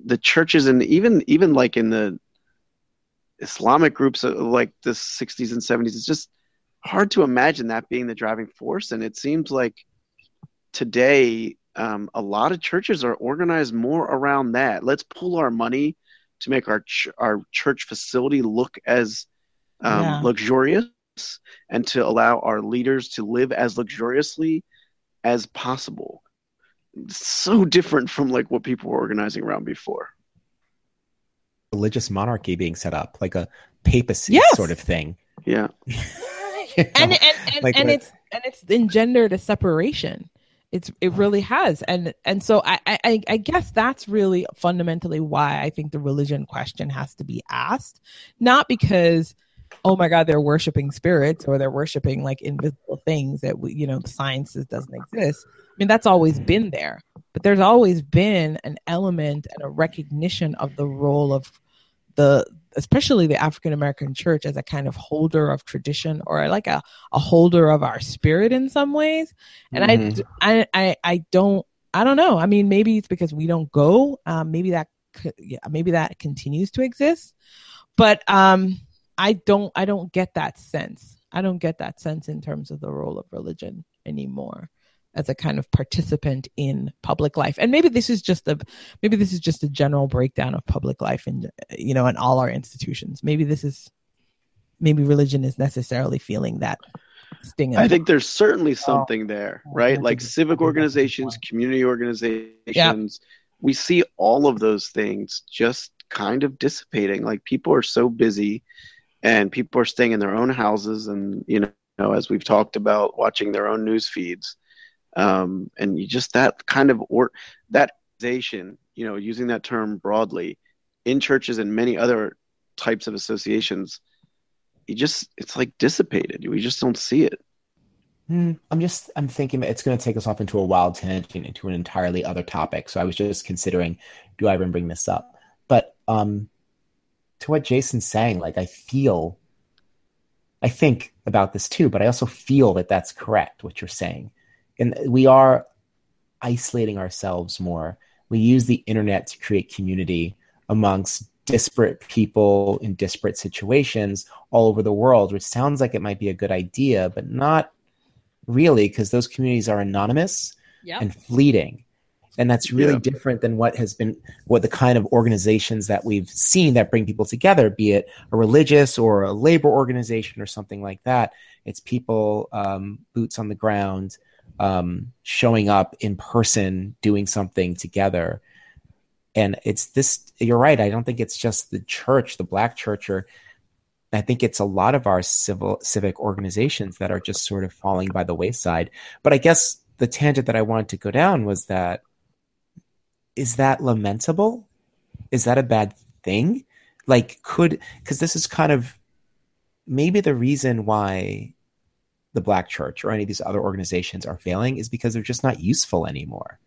the churches and even even like in the Islamic groups like the 60s and 70s. It's just hard to imagine that being the driving force. And it seems like today, um, a lot of churches are organized more around that. Let's pull our money to make our ch- our church facility look as um, yeah. luxurious and to allow our leaders to live as luxuriously as possible. so different from like what people were organizing around before. Religious monarchy being set up, like a papacy yes. sort of thing. Yeah. know? *laughs* *laughs* and and and, like and it's and it's engendered a separation it's it really has and and so I, I i guess that's really fundamentally why i think the religion question has to be asked not because oh my god they're worshiping spirits or they're worshiping like invisible things that we, you know the sciences doesn't exist i mean that's always been there but there's always been an element and a recognition of the role of the especially the African American church as a kind of holder of tradition or like a, a holder of our spirit in some ways. And mm-hmm. I, I, I don't, I don't know. I mean, maybe it's because we don't go. Um, maybe that, yeah, maybe that continues to exist, but um, I don't, I don't get that sense. I don't get that sense in terms of the role of religion anymore as a kind of participant in public life. And maybe this is just a maybe this is just a general breakdown of public life and you know in all our institutions. Maybe this is maybe religion is necessarily feeling that sting i think there's certainly oh. something oh. there right? Like civic organizations community organizations we see all of those things just kind of dissipating. Like people are so busy and people are staying in their own houses and you know as we've talked about watching their own news feeds um, and you just that kind of or that organization, you know, using that term broadly, in churches and many other types of associations, you just it's like dissipated. We just don't see it. Hmm, I'm just I'm thinking it's going to take us off into a wild tangent into an entirely other topic. So I was just considering, do I even bring this up? But um, to what Jason's saying, like I feel, I think about this too, but I also feel that that's correct what you're saying, and we are isolating ourselves more. We use the internet to create community amongst disparate people in disparate situations all over the world, which sounds like it might be a good idea, but not really, because those communities are anonymous Yep. and fleeting. And that's really Yeah. different than what has been what the kind of organizations that we've seen that bring people together, be it a religious or a labor organization or something like that. It's people um, boots on the ground, um, showing up in person, doing something together. And it's this. You're right. I don't think it's just the church, the black church, or I think it's a lot of our civil civic organizations that are just sort of falling by the wayside. But I guess the tangent that I wanted to go down was that is that lamentable? Is that a bad thing? Like, could because this is kind of maybe the reason why the Black Church or any of these other organizations are failing is because they're just not useful anymore.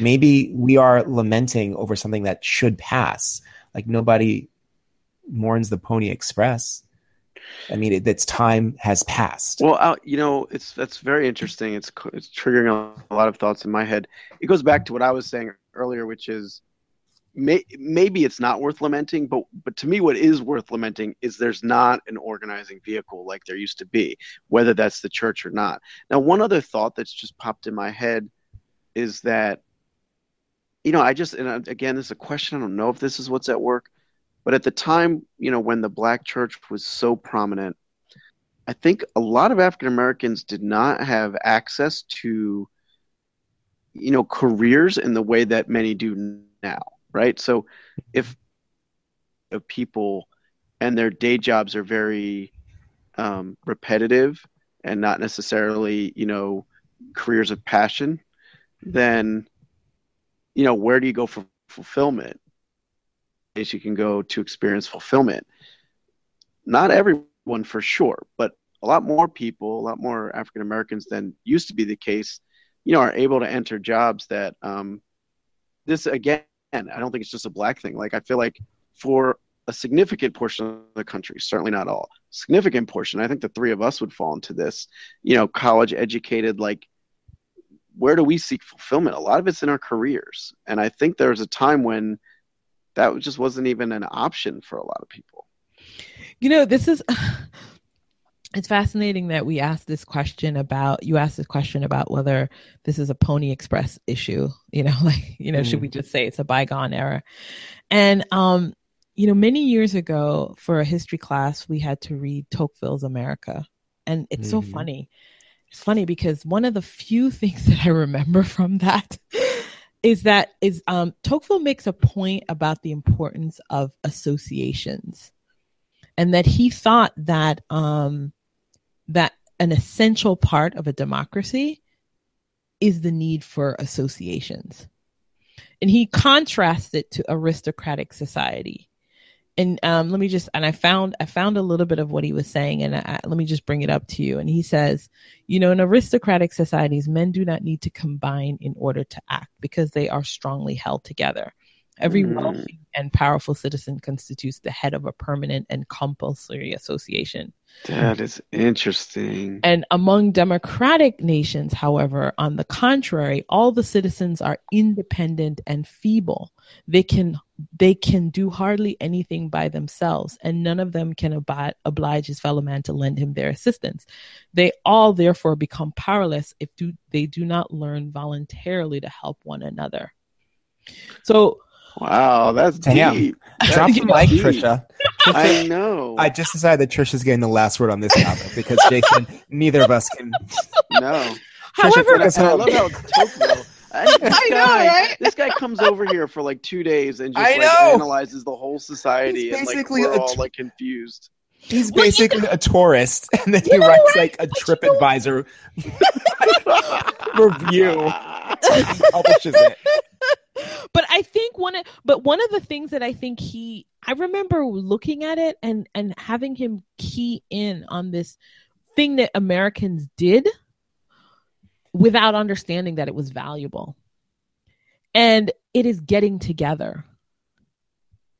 Maybe we are lamenting over something that should pass. Like nobody mourns the Pony Express. I mean, it, its time has passed. Well, uh, you know, it's that's very interesting. It's it's triggering a, a lot of thoughts in my head. It goes back to what I was saying earlier, which is may, maybe it's not worth lamenting, but but to me, what is worth lamenting is there's not an organizing vehicle like there used to be, whether that's the church or not. Now, one other thought that's just popped in my head is that, you know, I just and uh, again, this is a question. I don't know if this is what's at work, but at the time, you know, when the black church was so prominent. I think a lot of African Americans did not have access to, you know, careers in the way that many do now, right? So, if of people and their day jobs are very um, repetitive and not necessarily, you know, careers of passion, then, you know, where do you go for fulfillment? Is you can go to experience fulfillment. Not everyone for sure, but a lot more people, a lot more African Americans than used to be the case, you know, are able to enter jobs that um, this again. I don't think it's just a black thing. Like I feel like for a significant portion of the country, certainly not all, significant portion. I think the three of us would fall into this. You know, college educated. Like, where do we seek fulfillment? A lot of it's in our careers, and I think there was a time when that just wasn't even an option for a lot of people. You know, this is it's fascinating that we asked this question about you asked this question about whether this is a Pony Express issue. You know, *laughs* like you know, should we just say it's a bygone era? And um, you know, many years ago for a history class, we had to read Tocqueville's America, and it's so Mhm. funny. It's funny because one of the few *laughs* things that I remember from that *laughs* is that is um, Tocqueville makes a point about the importance of associations, and that he thought that um, that an essential part of a democracy is the need for associations, and he contrasts it to aristocratic society. And um, let me just and I found I found a little bit of what he was saying, and I, let me just bring it up to you. And he says, you know, in aristocratic societies, men do not need to combine in order to act because they are strongly held together. Every Mm. wealthy and powerful citizen constitutes the head of a permanent and compulsory association. That is interesting. And among democratic nations, however, on the contrary, all the citizens are independent and feeble. They can they can do hardly anything by themselves, and none of them can abi- oblige his fellow man to lend him their assistance. They all therefore become powerless if do, they do not learn voluntarily to help one another. So Wow, that's Damn. deep. Drop the mic, deep. Trisha. I know. I just decided that Trisha's getting the last word on this topic because Jason, neither of us can. know. However, And I, and I love how Tocqueville. I, *laughs* this I know, guy, right? This guy comes over here for like two days and just I like know. analyzes the whole society, He's and like basically we're a all tr- like confused. He's Well, you basically a tourist, *laughs* and then he You know writes what? like a But you TripAdvisor. *laughs* review. publishes it. But I think one of but one of the things that I think he I remember looking at it and and having him key in on this thing that Americans did without understanding that it was valuable. And it is getting together.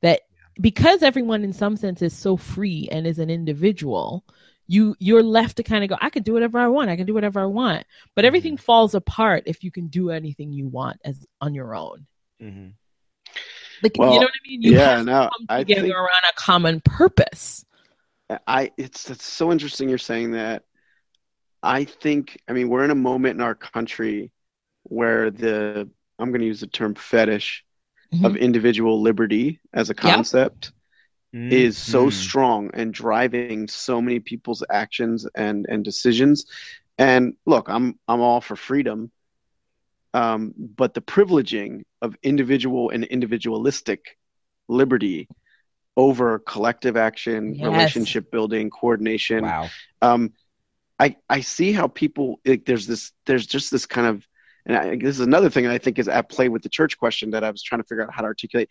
That because everyone in some sense is so free and is an individual, you you're left to kind of go i can do whatever i want i can do whatever i want but everything mm-hmm. falls apart if you can do anything you want as on your own mm-hmm. like well, you know what i mean you yeah have no, come together think, around a common purpose i it's it's so interesting you're saying that i think i mean we're in a moment in our country where the i'm going to use the term fetish mm-hmm. of individual liberty as a concept yep mm-hmm. is so mm-hmm. strong and driving so many people's actions and and decisions. And look, I'm I'm all for freedom, um, but the privileging of individual and individualistic liberty over collective action, yes. relationship building, coordination. Wow. Um, I I see how people like, there's this there's just this kind of and I, this is another thing that I think is at play with the church question that I was trying to figure out how to articulate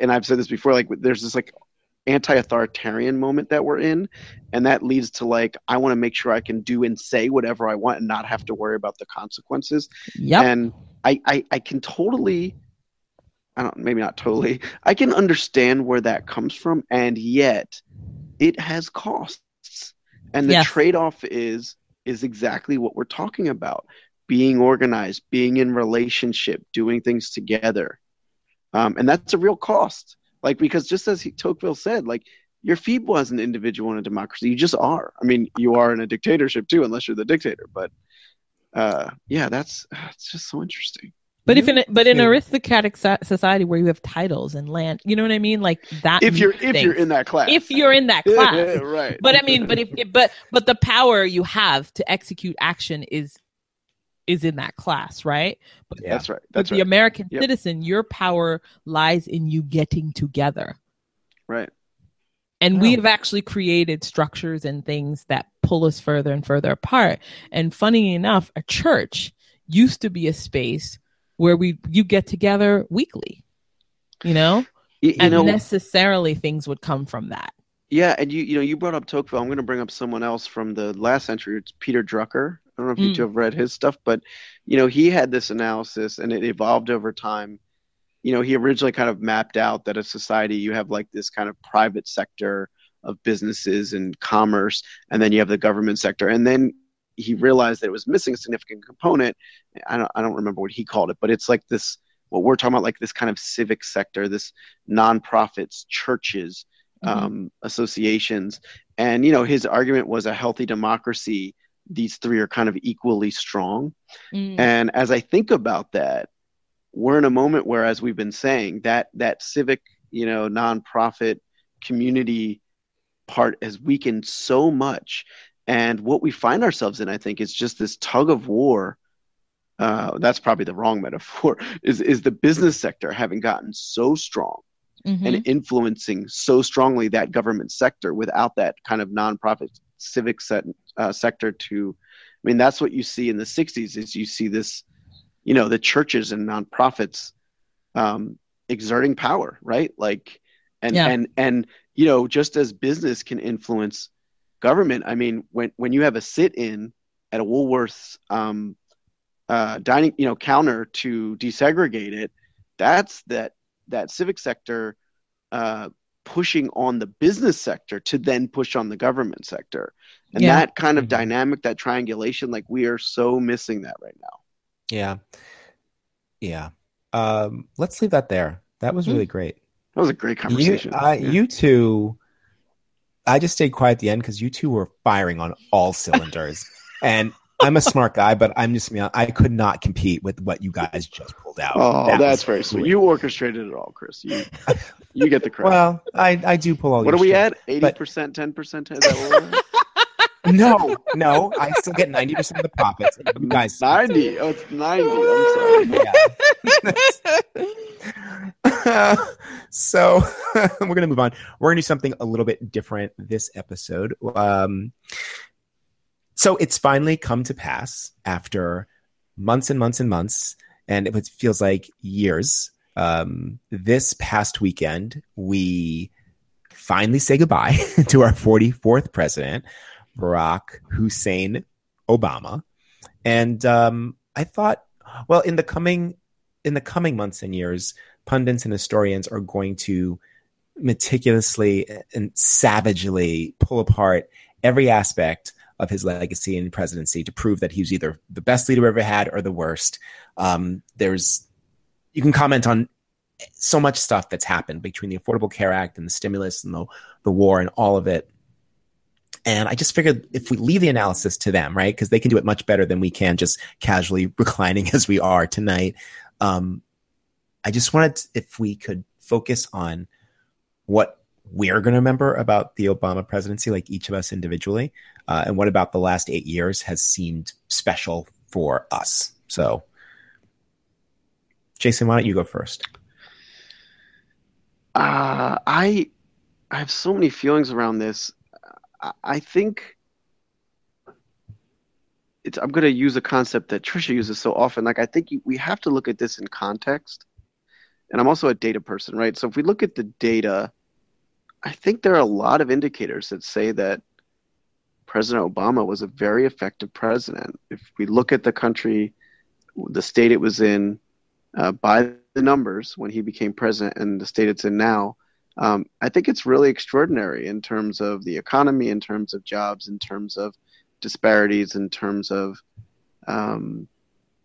and I've said this before, like there's this like anti-authoritarian moment that we're in and that leads to like i want to make sure i can do and say whatever i want and not have to worry about the consequences yeah and I, I i can totally i don't maybe not totally i can understand where that comes from and yet it has costs and the yes. trade-off is is exactly what we're talking about being organized being in relationship doing things together um, and that's a real cost. Like because just as he, Tocqueville said, like you're feeble as an individual in a democracy. You just are. I mean, you are in a dictatorship too, unless you're the dictator. But uh, yeah, that's it's just so interesting. But if in but in aristocratic society where you have titles and land, you know what I mean, like that. If you're if you're in that class, if you're in that *laughs* class, right. But I mean, but if but but the power you have to execute action is is in that class, right? But, yeah, that's right. That's but right. the American yep. citizen, your power lies in you getting together. Right. And we have actually created structures and things that pull us further and further apart. And funny enough, a church used to be a space where we you get together weekly. You know? You, you and know, necessarily things would come from that. Yeah, and you you know you brought up Tocqueville. I'm going to bring up someone else from the last century. It's Peter Drucker. I don't know if mm. you two have read his stuff, but you know he had this analysis, and it evolved over time. You know, he originally kind of mapped out that a society you have like this kind of private sector of businesses and commerce, and then you have the government sector, and then he realized that it was missing a significant component. I don't I don't remember what he called it, but it's like this what we're talking about, like this kind of civic sector, this nonprofits, churches mm-hmm. um, associations. And, you know, his argument was a healthy democracy, these three are kind of equally strong. Mm. And as I think about that, we're in a moment where, as we've been saying, that that civic, you know, nonprofit community part has weakened so much. And what we find ourselves in, I think, is just this tug of war. Uh, that's probably the wrong *laughs* metaphor. Is is the business sector having gotten so strong mm-hmm. and influencing so strongly that government sector without that kind of nonprofit civic set, uh, sector to i mean that's what you see in the 60s is you see this you know the churches and nonprofits um, exerting power right like and yeah. and and you know just as business can influence government i mean when when you have a sit-in at a woolworths um, uh, dining you know counter to desegregate it that's that that civic sector uh, pushing on the business sector to then push on the government sector and yeah. that kind of mm-hmm. dynamic that triangulation like we are so missing that right now yeah yeah um, let's leave that there that was mm-hmm. really great that was a great conversation you, uh, yeah. you two i just stayed quiet at the end because you two were firing on all cylinders *laughs* and I'm a smart guy, but I'm just I could not compete with what you guys just pulled out. Oh, that that's very sweet. You orchestrated it all, Chris. You you get the credit. Well, I I do pull all. These. What are we at? Eighty percent, ten percent. *laughs* no, no, I still get ninety percent of the profits. You *laughs* guys, ninety. Oh, it's ninety. I'm sorry. *laughs* Yeah. so we're gonna move on. We're gonna do something a little bit different this episode. Um, so it's finally come to pass after months and months and months, and it feels like years. Um, this past weekend, we finally say goodbye *laughs* to our 44th president, Barack Hussein Obama. And um, I thought, well, in the coming in the coming months and years, pundits and historians are going to meticulously and savagely pull apart every aspect of his legacy and presidency to prove that he was either the best leader we ever had or the worst. Um, there's you can comment on so much stuff that's happened between the Affordable Care Act and the stimulus and the the war and all of it. And I just figured if we leave the analysis to them, right, because they can do it much better than we can just casually *laughs* reclining as we are tonight. Um, I just wanted, if we could focus on what we're going to remember about the Obama presidency, like each of us individually, uh, and what about the last eight years has seemed special for us. So, Jason, why don't you go first? Uh, I I have so many feelings around this. I, I think it's. I'm going to use a concept that Trisha uses so often. Like I think you, we have to look at this in context. And I'm also a data person, right? So if we look at the data, I think there are a lot of indicators that say that President Obama was a very effective president. If we look at the country, the state it was in, uh, by the numbers when he became president and the state it's in now, um, I think it's really extraordinary in terms of the economy, in terms of jobs, in terms of disparities, in terms of um,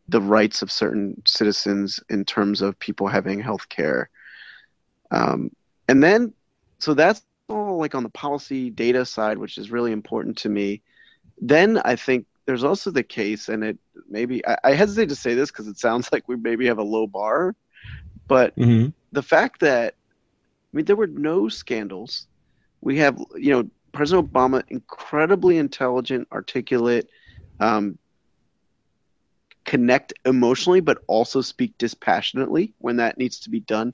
the rights of certain citizens, in terms of people having health care. Um, and then, so that's all like on the policy data side, which is really important to me. Then I think there's also the case, and it maybe I, I hesitate to say this because it sounds *laughs* like we maybe have a low bar, but mm-hmm. the fact that I mean there were no scandals. We have you know President Obama incredibly intelligent, articulate, um, connect emotionally, but also speak dispassionately when that needs to be done.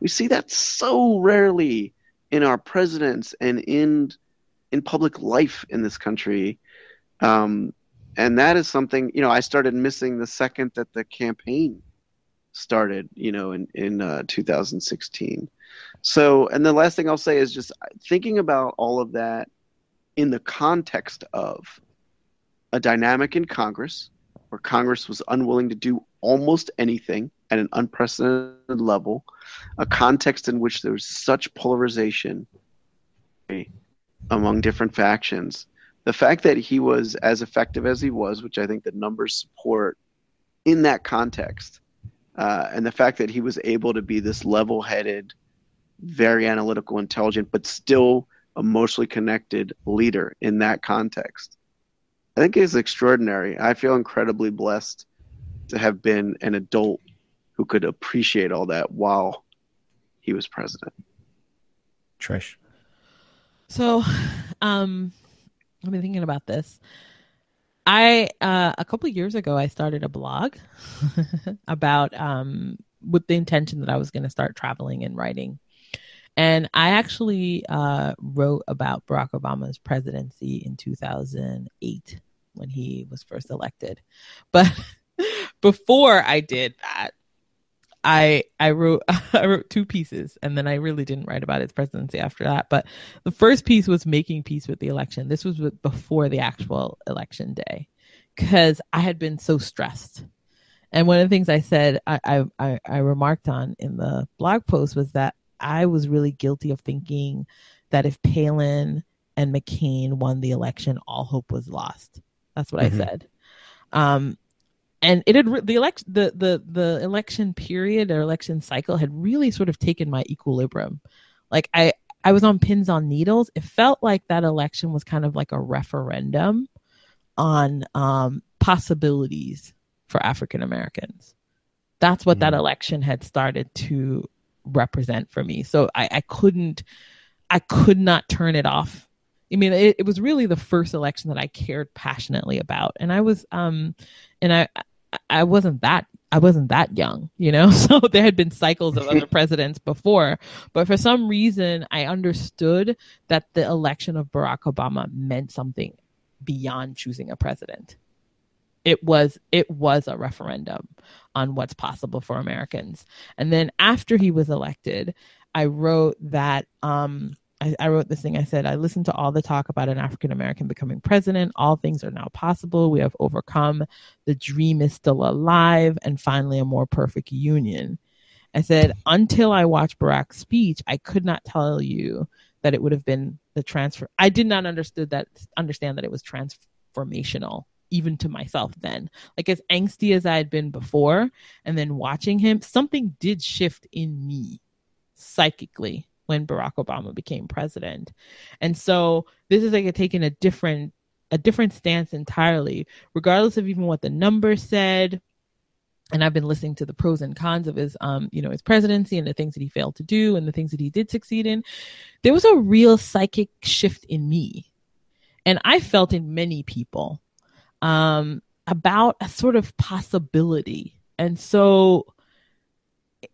We see that so rarely in our presidents and in in public life in this country. Um, and that is something you know I started missing the second that the campaign started, you know, in in uh, 2016. So, and the last thing I'll say is just thinking about all of that in the context of a dynamic in Congress where Congress was unwilling to do almost anything at an unprecedented level, a context in which there was such polarization among different factions the fact that he was as effective as he was, which I think the numbers support in that context, uh, and the fact that he was able to be this level headed, very analytical, intelligent, but still emotionally connected leader in that context, I think is extraordinary. I feel incredibly blessed to have been an adult who could appreciate all that while he was president. Trish. So, um, I've been thinking about this. I uh, a couple years ago I started a blog *laughs* about um, with the intention that I was going to start traveling and writing. And I actually uh, wrote about Barack Obama's presidency in 2008 when he was first elected. But *laughs* before I did that, I I wrote *laughs* I wrote two pieces and then I really didn't write about its presidency after that. But the first piece was making peace with the election. This was before the actual election day because I had been so stressed. And one of the things I said I, I I remarked on in the blog post was that I was really guilty of thinking that if Palin and McCain won the election, all hope was lost. That's what mm-hmm. I said. Um, and it had re- the election the, the the election period or election cycle had really sort of taken my equilibrium. Like i i was on pins on needles. It felt like that election was kind of like a referendum on um possibilities for african americans. That's what mm-hmm. that election had started to represent for me. So i i couldn't i could not turn it off. I mean, it, it, was really the first election that I cared passionately about, and I was, um, and I, I wasn't that I wasn't that young, you know. *laughs* So there had been cycles of other *laughs* presidents before, but for some reason I understood that the election of Barack Obama meant something beyond choosing a president. it was it was a referendum on what's possible for Americans. And then after he was elected, I wrote that um, I, I, wrote this thing. I said, I listened to all the talk about an African American becoming president. All things are now possible. We have overcome. The dream is still alive, and finally, a more perfect union. I said, until I watched Barack's speech, I could not tell you that it would have been the transfer. I did not understood that understand that it was transformational even to myself then. Like as angsty as I had been before, and then watching him, something did shift in me psychically when Barack Obama became president. And so this is like a, taking a different a different stance entirely, regardless of even what the numbers said. And I've been listening to the pros and cons of his, um, you know, his presidency and the things that he failed to do and the things that he did succeed in. There was a real psychic shift in me, and I felt in many people um, about a sort of possibility. And so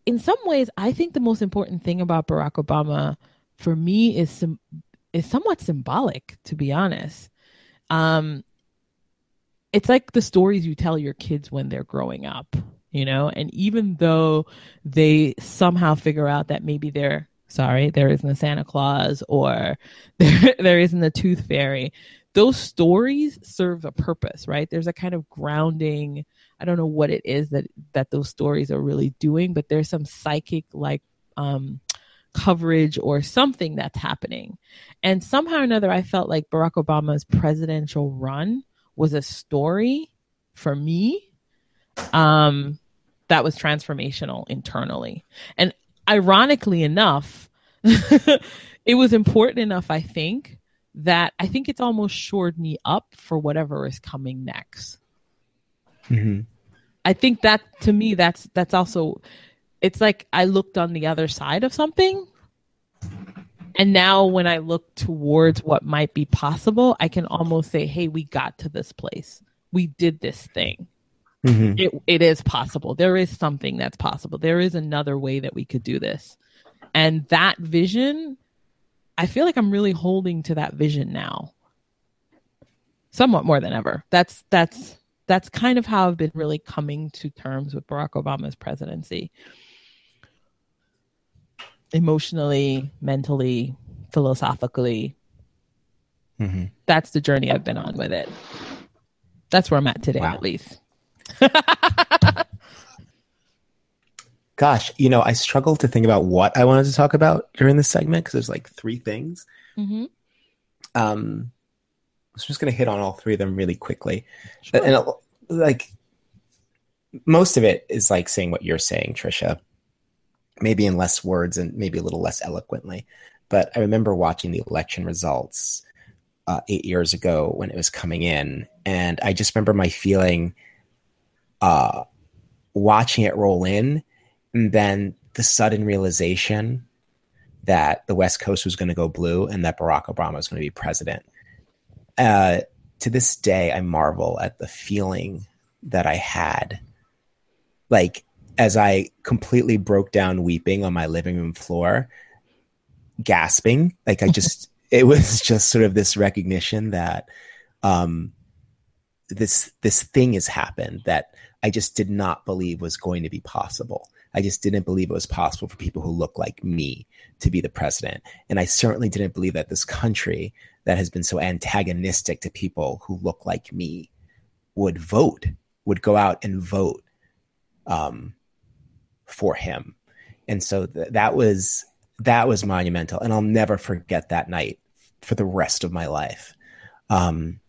in some ways, I think the most important thing about Barack Obama for me is some is somewhat symbolic, to be honest. Um, it's like the stories you tell your kids when they're growing up, you know. And even though they somehow figure out that maybe they're sorry, there isn't a Santa Claus or *laughs* there there isn't a Tooth Fairy, those stories serve a purpose, right? There's a kind of grounding I don't know what it is that that those stories are really doing, but there's some psychic like um, coverage or something that's happening. And somehow or another, I felt like Barack Obama's presidential run was a story for me um, that was transformational internally. And ironically enough, *laughs* it was important enough, I think, that I think it's almost shored me up for whatever is coming next. Mm-hmm. I think that to me, that's that's also, it's like I looked on the other side of something, and now when I look towards what might be possible, I can almost say, "Hey, we got to this place. We did this thing. Mm-hmm. It it is possible. There is something that's possible. There is another way that we could do this." And that vision, I feel like I'm really holding to that vision now somewhat more than ever. That's that's that's kind of how I've been really coming to terms with Barack Obama's presidency. Emotionally, mentally, philosophically. Mm-hmm. That's the journey I've been on with it. That's where I'm at today, wow. at least. *laughs* Gosh, you know, I struggled to think about what I wanted to talk about during this segment because there's like three things. Mm-hmm. Um, I'm just going to hit on all three of them really quickly. Sure. And like most of it is like saying what you're saying, Trisha, maybe in less words and maybe a little less eloquently. But I remember watching the election results uh, eight years ago when it was coming in, and I just remember my feeling uh, watching it roll in, and then the sudden realization that the West Coast was going to go blue and that Barack Obama was going to be president uh, to this day, I marvel at the feeling that I had. Like, as I completely broke down weeping on my living room floor, gasping. Like, I just, *laughs* it was just sort of this recognition that, um, this this thing has happened that I just did not believe was going to be possible. I just didn't believe it was possible for people who look like me to be the president. And I certainly didn't believe that this country that has been so antagonistic to people who look like me would vote, would go out and vote um, for him. And so th- that was that was monumental, and I'll never forget that night for the rest of my life. Um,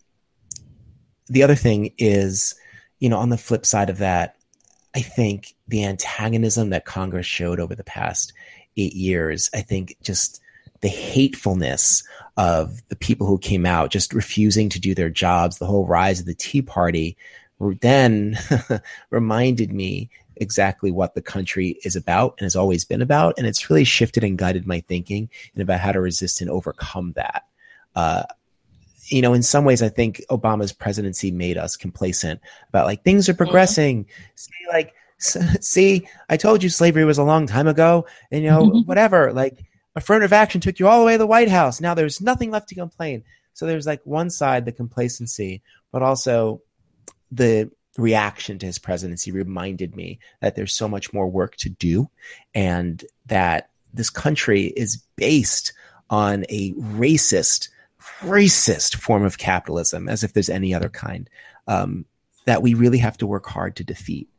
the other thing is, you know, on the flip side of that, I think the antagonism that Congress showed over the past eight years, I think just the hatefulness of the people who came out just refusing to do their jobs, the whole rise of the Tea Party, then *laughs* reminded me exactly what the country is about and has always been about. And it's really shifted and guided my thinking and about how to resist and overcome that. Uh, you know, in some ways, I think Obama's presidency made us complacent about like things are progressing. Mm-hmm. See, like, *laughs* see, I told you slavery was a long time ago, and you know, mm-hmm. whatever. Like, affirmative action took you all the way to the White House. Now there's nothing left to complain. So there's like one side, the complacency, but also the reaction to his presidency reminded me that there's so much more work to do and that this country is based on a racist, racist form of capitalism, as if there's any other kind, um, that we really have to work hard to defeat.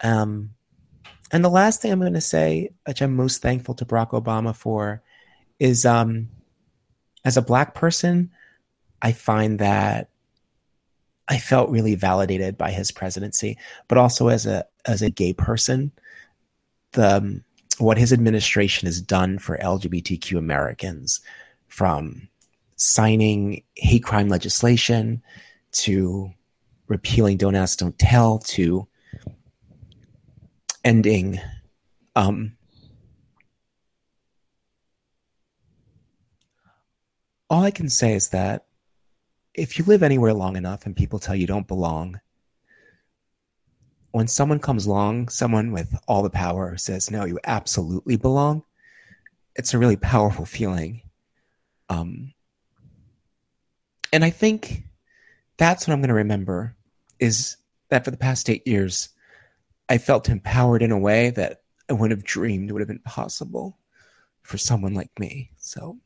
Um, and the last thing I'm going to say, which I'm most thankful to Barack Obama for, is um, as a black person, I find that I felt really validated by his presidency, but also as a as a gay person, the um, what his administration has done for LGBTQ Americans, from signing hate crime legislation to repealing Don't Ask, Don't Tell to ending um, all I can say is that if you live anywhere long enough and people tell you don't belong, when someone comes along, someone with all the power says, no, you absolutely belong, it's a really powerful feeling. Um, and I think that's what I'm going to remember is that for the past eight years, I felt empowered in a way that I wouldn't have dreamed would have been possible for someone like me. So,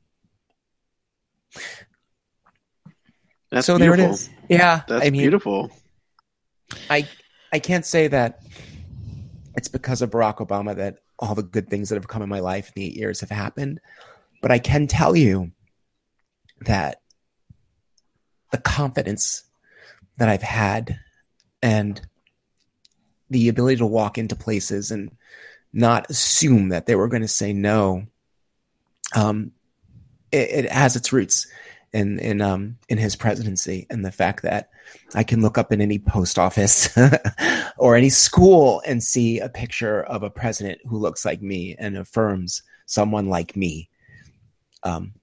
That's so beautiful. there it is. Yeah, That's I mean, beautiful. I I can't say that it's because of Barack Obama that all the good things that have come in my life in the eight years have happened, but I can tell you that the confidence that I've had and the ability to walk into places and not assume that they were going to say no, um, it, it has its roots in in um in his presidency and the fact that I can look up in any post office *laughs* or any school and see a picture of a president who looks like me and affirms someone like me. Um,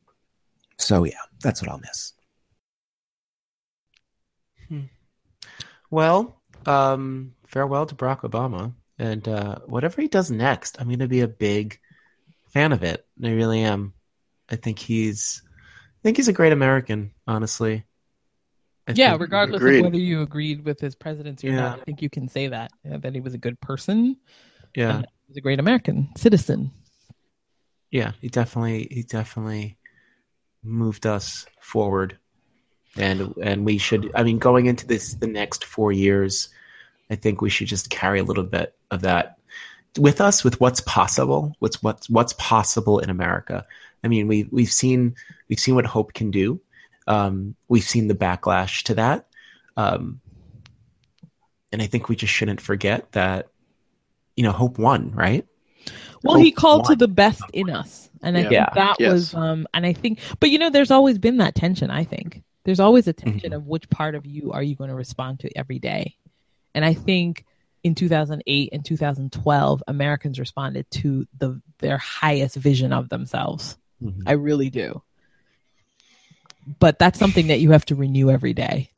so yeah, that's what I'll miss. Hmm. Well, um, farewell to Barack Obama, and uh, whatever he does next, I'm going to be a big fan of it. I really am. I think he's, I think he's a great American. Honestly. I yeah, think- regardless Agreed. of whether you agreed with his presidency or not, I think you can say that uh, that he was a good person, yeah. and he was a great American citizen. yeah he definitely he definitely moved us forward and and we should i mean going into this the next four years i think we should just carry a little bit of that with us with what's possible what's what's what's possible in america. I mean we we've seen we've seen what hope can do. Um we've seen the backlash to that. Um and i think we just shouldn't forget that you know hope won right? Well, he Hope called to the best in us, and I Yeah. think that Yes. was, um, and I think, but you know, there's always been that tension. I think there's always a tension Mhm. of which part of you are you going to respond to every day, and I think in 2008 and 2012, Americans responded to the their highest vision of themselves. Mhm. I really do. But that's something that you have to renew every day. *laughs*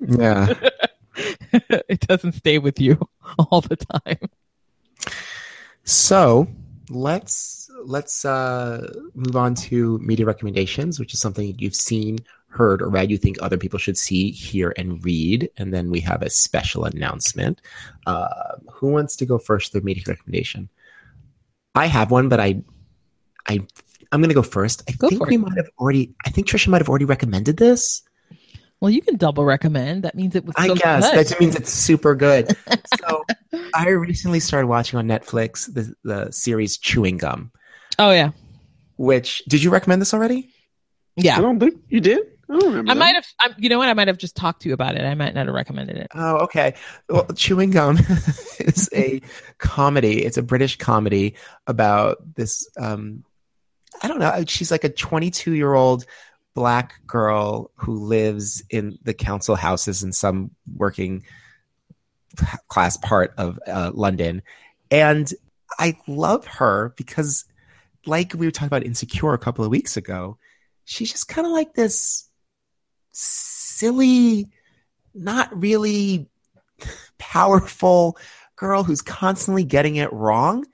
yeah *laughs* it doesn't stay with you *laughs* all the time. So let's let's uh, move on to media recommendations, which is something you've seen, heard, or read. You think other people should see, hear, and read, and then we have a special announcement. Uh, who wants to go first? with The media recommendation. I have one, but I, I, I'm going to go first. I Go think we it. might have already. I think Trisha might have already recommended this. Well, you can double recommend. That means it was. I so guess good. that means it's super good. *laughs* so I recently started watching on Netflix the the series Chewing Gum. Oh yeah, Which did you recommend this already? yeah. I don't think you did. I don't remember. I that. might have. I'm, you know what? I might have just talked to you about it. I might not have recommended it. Oh, okay. Well, Chewing Gum *laughs* is a comedy. It's a British comedy about this. Um, I don't know. She's like a 22 year old black girl who lives in the council houses in some working class part of uh, London, and I love her because, like we were talking about Insecure a couple of weeks ago, she's just kind of like this silly not really powerful girl who's constantly getting it wrong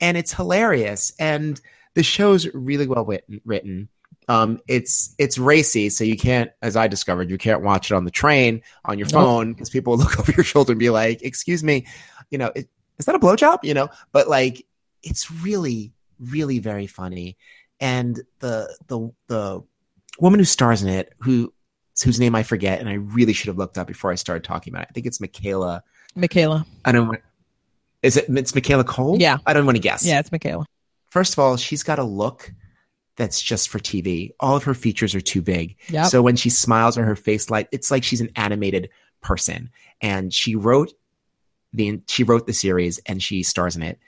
and it's hilarious and the show's really well written, written. Um, it's it's racy, so you can't, as I discovered, you can't watch it on the train on your phone because people will *laughs* look over your shoulder and be like, "Excuse me, you know, it, is that a blowjob?" You know, but like, it's really, really very funny, and the the the woman who stars in it, who whose name I forget, and I really should have looked up before I started talking about it. I think it's Michaela. Michaela. I don't. want Is it? It's Michaela Coel. Yeah. I don't want to guess. Yeah, it's Michaela. First of all, she's got a look that's just for TV. All of her features are too big. Yep. So when she smiles or her face light, it's like she's an animated person. And she wrote the she wrote the series and she stars in it.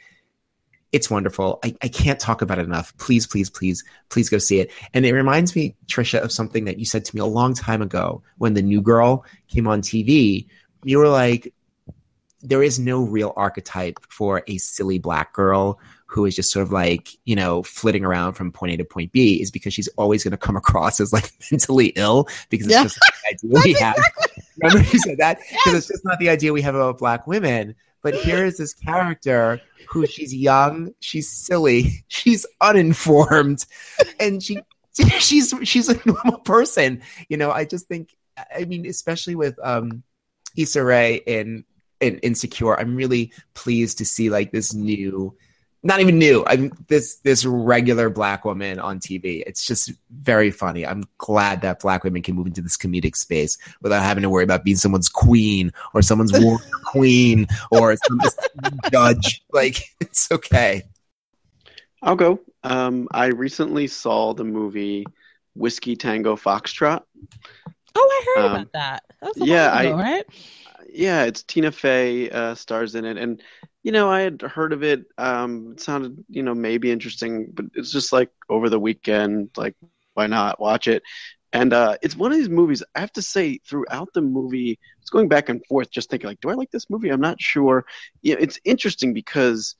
It's wonderful. I, I can't talk about it enough. Please, please, please, please go see it. And it reminds me, Trisha, of something that you said to me a long time ago when the new girl came on TV. You were like, there is no real archetype for a silly black girl who is just sort of like you know flitting around from point A to point B is because she's always going to come across as like *laughs* mentally ill because it's Yeah. just not the idea we *laughs* have. Remember you said that *laughs* because it's just not the idea we have about black women. But here is this character who she's young, she's silly, *laughs* she's uninformed, and she *laughs* she's she's a normal person. You know, I just think I mean, especially with um Issa Rae in in Insecure, I'm really pleased to see like this new not even new. I'm this this regular black woman on TV. It's just very funny. I'm glad that black women can move into this comedic space without having to worry about being someone's queen or someone's *laughs* warrior queen or some judge. Like it's okay. I'll go. Um, I recently saw the movie Whiskey Tango Foxtrot. Oh, I heard Um, about that. That was a yeah, while ago, I- right? Yeah, it's Tina Fey uh, stars in it, and you know I had heard of it. Um, it sounded you know maybe interesting, but it's just like over the weekend, like why not watch it? And uh, it's one of these movies. I have to say, throughout the movie, it's going back and forth, just thinking like, do I like this movie? I'm not sure. Yeah, it's interesting because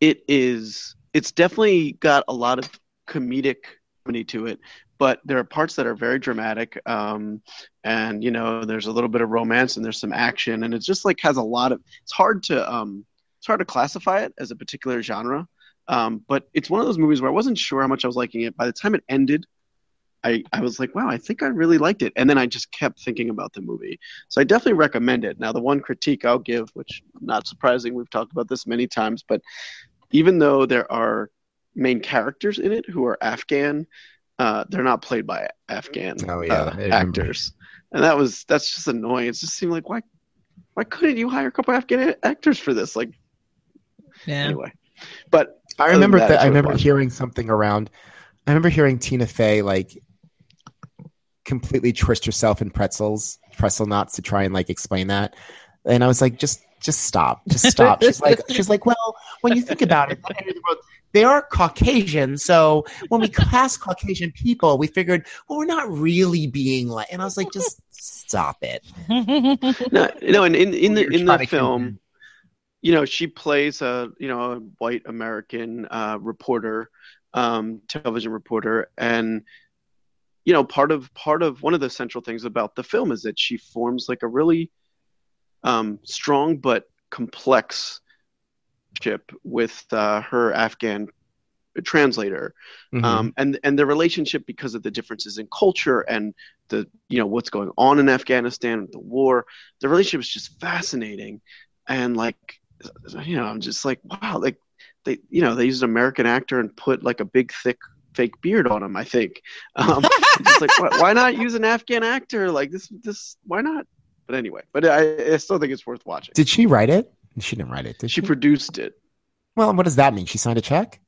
it is. It's definitely got a lot of comedic comedy to it, but there are parts that are very dramatic. Um, and you know there's a little bit of romance and there's some action and it's just like has a lot of it's hard to um it's hard to classify it as a particular genre um but it's one of those movies where i wasn't sure how much i was liking it by the time it ended i i was like wow i think i really liked it and then i just kept thinking about the movie so i definitely recommend it now the one critique i'll give which not surprising we've talked about this many times but even though there are main characters in it who are afghan uh, they're not played by afghan Oh, yeah. uh, actors and that was that's just annoying. It just seemed like why why couldn't you hire a couple Afghan actors for this? Like Yeah. anyway, but I remember that. that, I remember watching. hearing something around. I remember hearing Tina Fey like completely twist herself in pretzels, pretzel knots to try and like explain that, and I was like, just just stop, just stop. *laughs* she's like, she's like, well, when you think about it, *laughs* they are Caucasian, so when we cast Caucasian people, we figured, well, we're not really being like, and I was like, just stop it. *laughs* no, no. And in in the in trying the to film, you know, she plays a you know a white American uh, reporter, um, television reporter, and you know part of part of one of the central things about the film is that she forms like a really um, strong but complex ship with uh, her Afghan translator. Mhm. um, and and the relationship because of the differences in culture and the you know what's going on in Afghanistan, the war, the relationship is just fascinating, and like you know I'm just like wow like they you know they used an American actor and put like a big thick fake beard on him I think *laughs* um, just like why, why not use an Afghan actor like this this why not but anyway but I, I still think it's worth watching. Did she write it? She didn't write it. Did she? she produced it? well, what does that mean? She signed a check.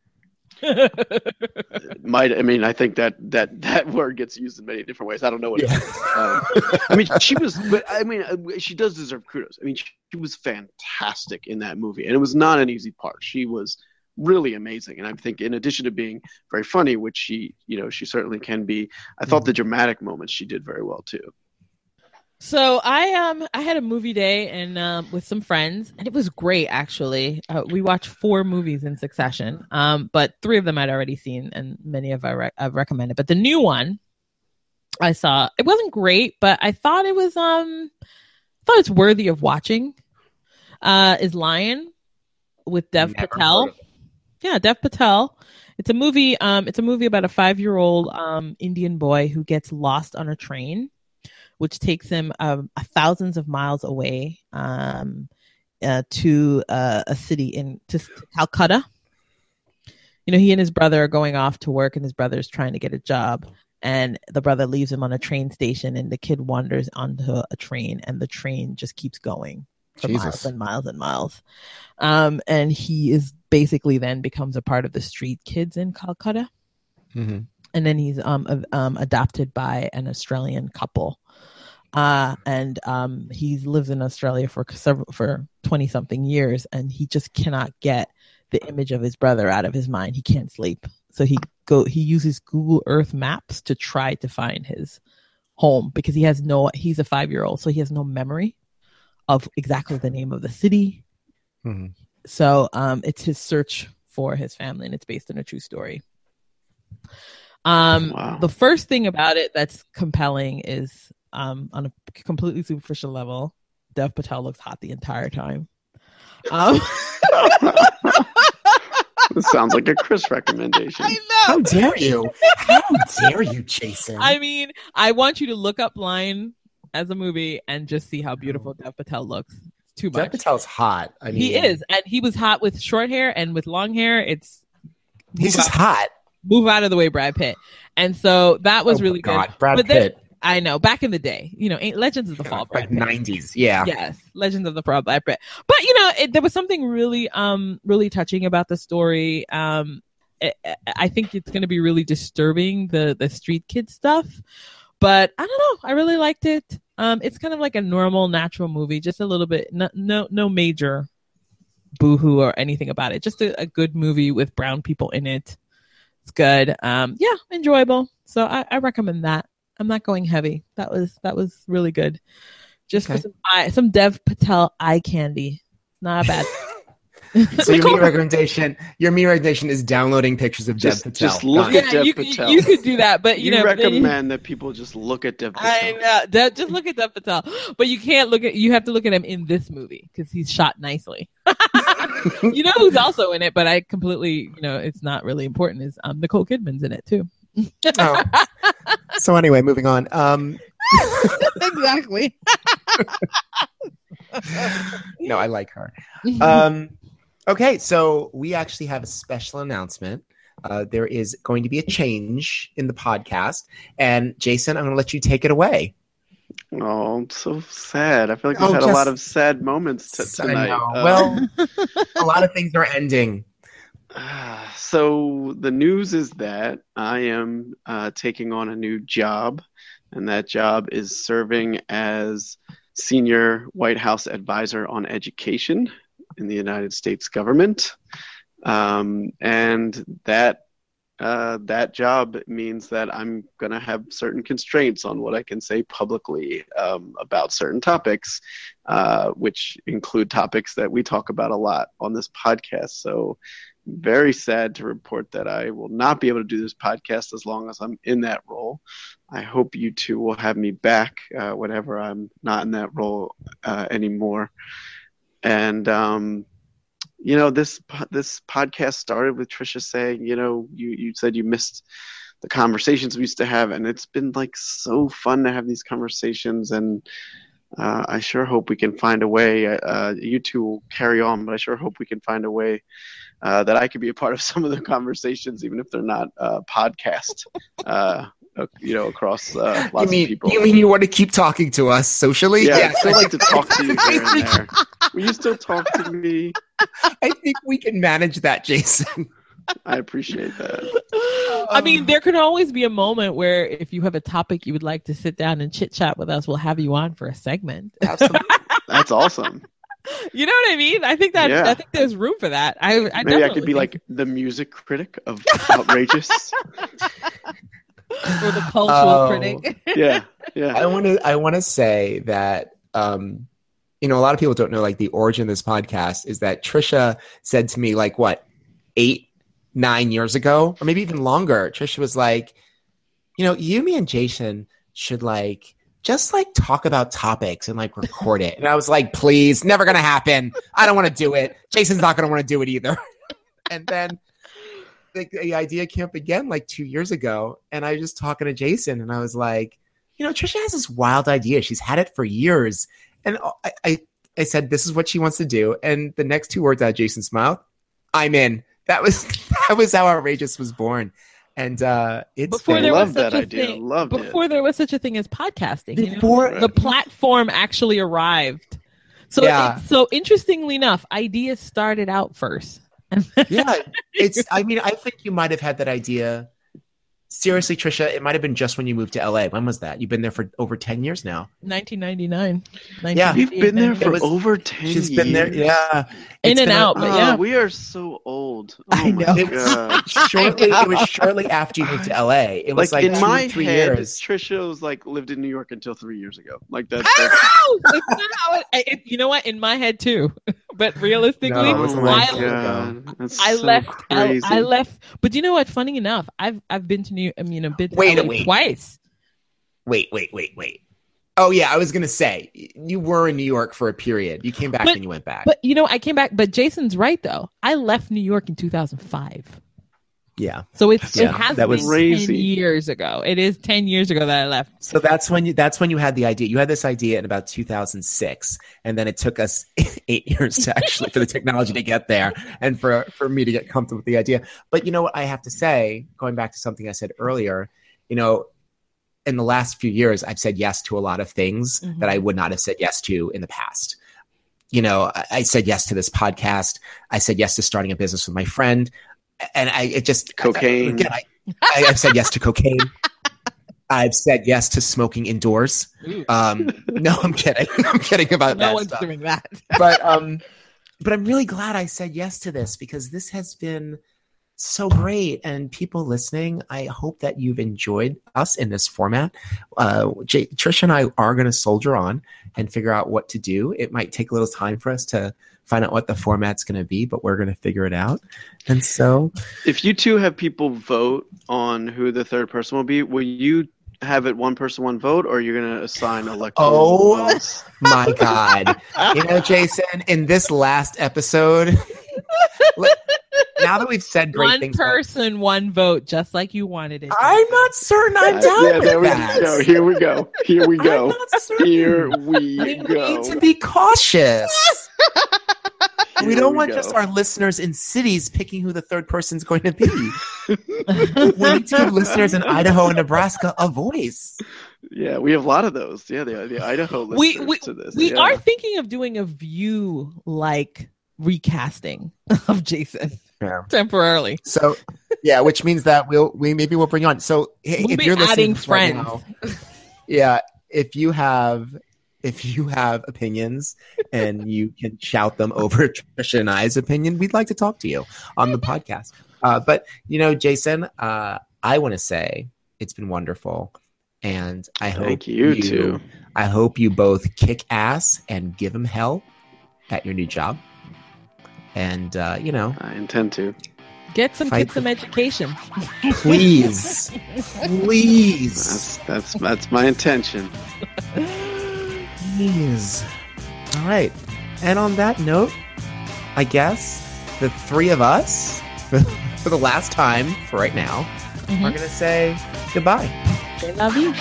*laughs* might I mean I think that that that word gets used in many different ways. I don't know what Yeah. is. Um, I mean she was but I mean uh, she does deserve kudos. I mean she, she was fantastic in that movie and it was not an easy part. She was really amazing and I think in addition to being very funny which she you know she certainly can be I thought the dramatic moments she did very well too. So I um I had a movie day and um with some friends and it was great actually. Uh, we watched four movies in succession. Um, but three of them I'd already seen and many of I re- I've recommended. But the new one I saw it wasn't great, but I thought it was um I thought it's worthy of watching. Uh, is Lion with Dev Never Patel. heard of it. Yeah, Dev Patel It's a movie. Um, it's a movie about a five-year-old um, Indian boy who gets lost on a train, which takes him um, thousands of miles away um, uh, to uh, a city in to Calcutta. You know, he and his brother are going off to work, and his brother's trying to get a job. And the brother leaves him on a train station, and the kid wanders onto a train, and the train just keeps going for Jesus. miles and miles and miles. Um, and he is basically then becomes a part of the street kids in Calcutta. Mhm. And then he's um, um, adopted by an Australian couple. Uh, and um, he lives in Australia for several for twenty something years, and he just cannot get the image of his brother out of his mind. He can't sleep, so he go he uses Google Earth Maps to try to find his home because he has no. He's a five year old, so he has no memory of exactly the name of the city. Mhm. So um, it's his search for his family, and it's based on a true story. Um, Wow. The first thing about it that's compelling is um, on a completely superficial level, Dev Patel looks hot the entire time. Um, *laughs* this sounds like a Chris recommendation. I How dare you? How dare you, Jason? I mean, I want you to look up Lion as a movie and just see how beautiful Dev Patel looks. It's too Dev much. Patel's hot. I mean, he is, and he was hot with short hair and with long hair. It's He's just out, hot. move out of the way, Brad Pitt. And so that was Oh, really God, good. Brad But then- Pitt, I know back in the day, you know, Legends of the Fall, like nineties. Yeah. Yes, Legends of the Fall, Pitt. But you know, it, there was something really, um, really touching about the story. Um, I I think it's going to be really disturbing the the street kid stuff, but I don't know. I really liked it. Um, it's kind of like a normal, natural movie, just a little bit, no, no, no major boohoo or anything about it. Just a, a good movie with brown people in it. It's good. Um, yeah, enjoyable. So I, I recommend that. I'm not going heavy. That was that was really good. Just Okay. for some eye, some Dev Patel eye candy. Not bad. *laughs* *laughs* So your me recommendation, your me recommendation is downloading pictures of Just- Dev Patel. just look Got it. at Dev you, Patel. you could do that, but you, you know, then recommend that people just look at Dev Patel. I know. Dev, just look at Dev Patel, but you can't look at. You have to look at him in this movie because he's shot nicely. *laughs* you know who's also in it, but I completely, you know, it's not really important. Is um Nicole Kidman's in it too. Oh. *laughs* so anyway, moving on. Um, *laughs* exactly. *laughs* no, I like her. Um, okay, so we actually have a special announcement. Uh, there is going to be a change in the podcast, and Jason, I'm going to let you take it away. Oh, I'm so sad. I feel like Oh, we've had a lot of sad moments t- I tonight. know. Uh, well, a lot of things are ending. *sighs* So the news is that I am uh, taking on a new job, and that job is serving as senior White House advisor on education in the United States government. Um, and that uh, that job means that I'm going to have certain constraints on what I can say publicly um, about certain topics, uh, which include topics that we talk about a lot on this podcast. So, very sad to report that I will not be able to do this podcast as long as I'm in that role. I hope you two will have me back uh, whenever I'm not in that role uh, anymore. And um, you know, this this podcast started with Trisha saying, you know, you you said you missed the conversations we used to have, and it's been like so fun to have these conversations and. Uh, I sure hope we can find a way. Uh, you two will carry on, but I sure hope we can find a way uh, that I could be a part of *laughs* some of the conversations, even if they're not uh, podcast. Uh, you know, across uh, You lots mean of people. you mean you want to keep talking to us socially? yeah, Yes. I'd still like to talk to you here and there. *laughs* Will you still talk to me? I think we can manage that, Jason. I appreciate that. I mean, there could always be a moment where if you have a topic you would like to sit down and chit chat with us, we'll have you on for a segment. Absolutely. That's awesome. *laughs* You know what I mean? I think that Yeah. I think there's room for that. I, I Maybe I definitely could be think- like the music critic of outrageous. or the cultural Oh. critic. *laughs* yeah, yeah. I want to I want to say that um you know a lot of people don't know like the origin of this podcast is that Trisha said to me like what 8 9 years ago or maybe even longer Trisha was like you know you me and Jason should like just like talk about topics and like record it. And I was like *laughs* please never going to happen. I don't want to do it. Jason's not going to want to do it either. *laughs* And then the, the idea up again like two years ago, and I was just talking to Jason, and I was like, you know, Trisha has this wild idea. She's had it for years, and I, I, I said, this is what she wants to do, and the next two words out of Jason's mouth, I'm in. That was *laughs* that was how outrageous was born, and uh, it's Before there Loved was such that a idea. thing. Loved it. before there was such a thing as podcasting. you know? before the platform actually arrived. So, Yeah. it- so interestingly enough, ideas started out first. *laughs* yeah, it's. I mean, I think you might have had that idea. Seriously, Trisha, it might have been just when you moved to LA. When was that? You've been there for over ten years now. 1999. Yeah. We've been there for was- over 10 She's years. been there. Yeah, In and been a- out, but yeah. we are so old. *laughs* Oh I know. It was- God. *laughs* shortly. It was shortly after you moved to LA. It was like, like, in two, my three head, years. Trisha was like lived in New York until three years ago. Like that. I that's know! It's not how it- it- you know what? In my head too, *laughs* but realistically, No, oh my long I, god, that's I so left. I, I left. But you know what? Funny enough, I've I've been to New. I mean, I've been to Wait a LA wait. twice. Wait, wait, wait, wait. Oh yeah, I was gonna say you were in New York for a period. You came back But- and you went back. But you know, I came back. But Jason's right though. I left New York in 2005. Yeah. So it's Yeah, it has that been was- ten Crazy. years ago. It is ten years ago that I left. So that's when you that's when you had the idea. You had this idea in about 2006, and then it took us *laughs* eight years to actually for the technology to get there, and for for me to get comfortable with the idea. But you know what I have to say, going back to something I said earlier, you know, in the last few years, I've said yes to a lot of things Mhm. that I would not have said yes to in the past. You know, I, I said yes to this podcast. I said yes to starting a business with my friend, and I it just Cocaine. again, I, I, I've said yes to cocaine. *laughs* I've said yes to smoking indoors. Um, no, I'm kidding. *laughs* I'm kidding about no that one's stuff. doing that. But um, but I'm really glad I said yes to this because this has been so great. And people listening, I hope that you've enjoyed us in this format. Uh, J- Trisha and I are going to soldier on and figure out what to do. It might take a little time for us to find out what the format's going to be, but we're going to figure it out. And so, If you two have people vote on who the third person will be, will you have it one person, one vote, or you're going to assign electoral Oh. votes? my God. you know, Jason, in this last episode, *laughs* now that we've said great One things, about- person, one vote, just like you wanted it. I'm not certain I'm down yeah, with there we that. go. Here we go. Here we I'm go. not. Here we We go. need to be cautious. *laughs* we don't we want go. just our listeners in cities picking who the third person's going to be. we need to give listeners in Idaho and Nebraska a voice. Yeah, we have a lot of those. Yeah, the, the Idaho listeners we we, to this. we yeah. are thinking of doing a view like recasting of Jason Yeah. temporarily. So, yeah, which means that we'll we maybe we'll bring you on. So, hey, We'll if be you're listening adding to this right friends. now, yeah, if you have if you have opinions and you can shout them over *laughs* Trisha and I's opinion, we'd like to talk to you on the podcast. Uh, but you know, Jason, uh, I want to say it's been wonderful, and I hope Thank you, too. I hope you both kick ass and give them hell at your new job. And uh, you know, I intend to. Get some Fight kids some education. please, please, That's that's that's my intention. please. All right. And on that note, I guess the three of us, *laughs* for the last time for right now, Mhm. are going to say goodbye. Say la vie.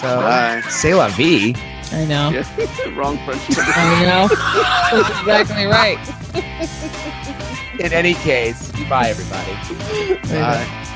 So, Bye. say la vie. I know. Yeah, *laughs* wrong French. *laughs* I know. That's exactly right. In any case, bye, everybody. Bye.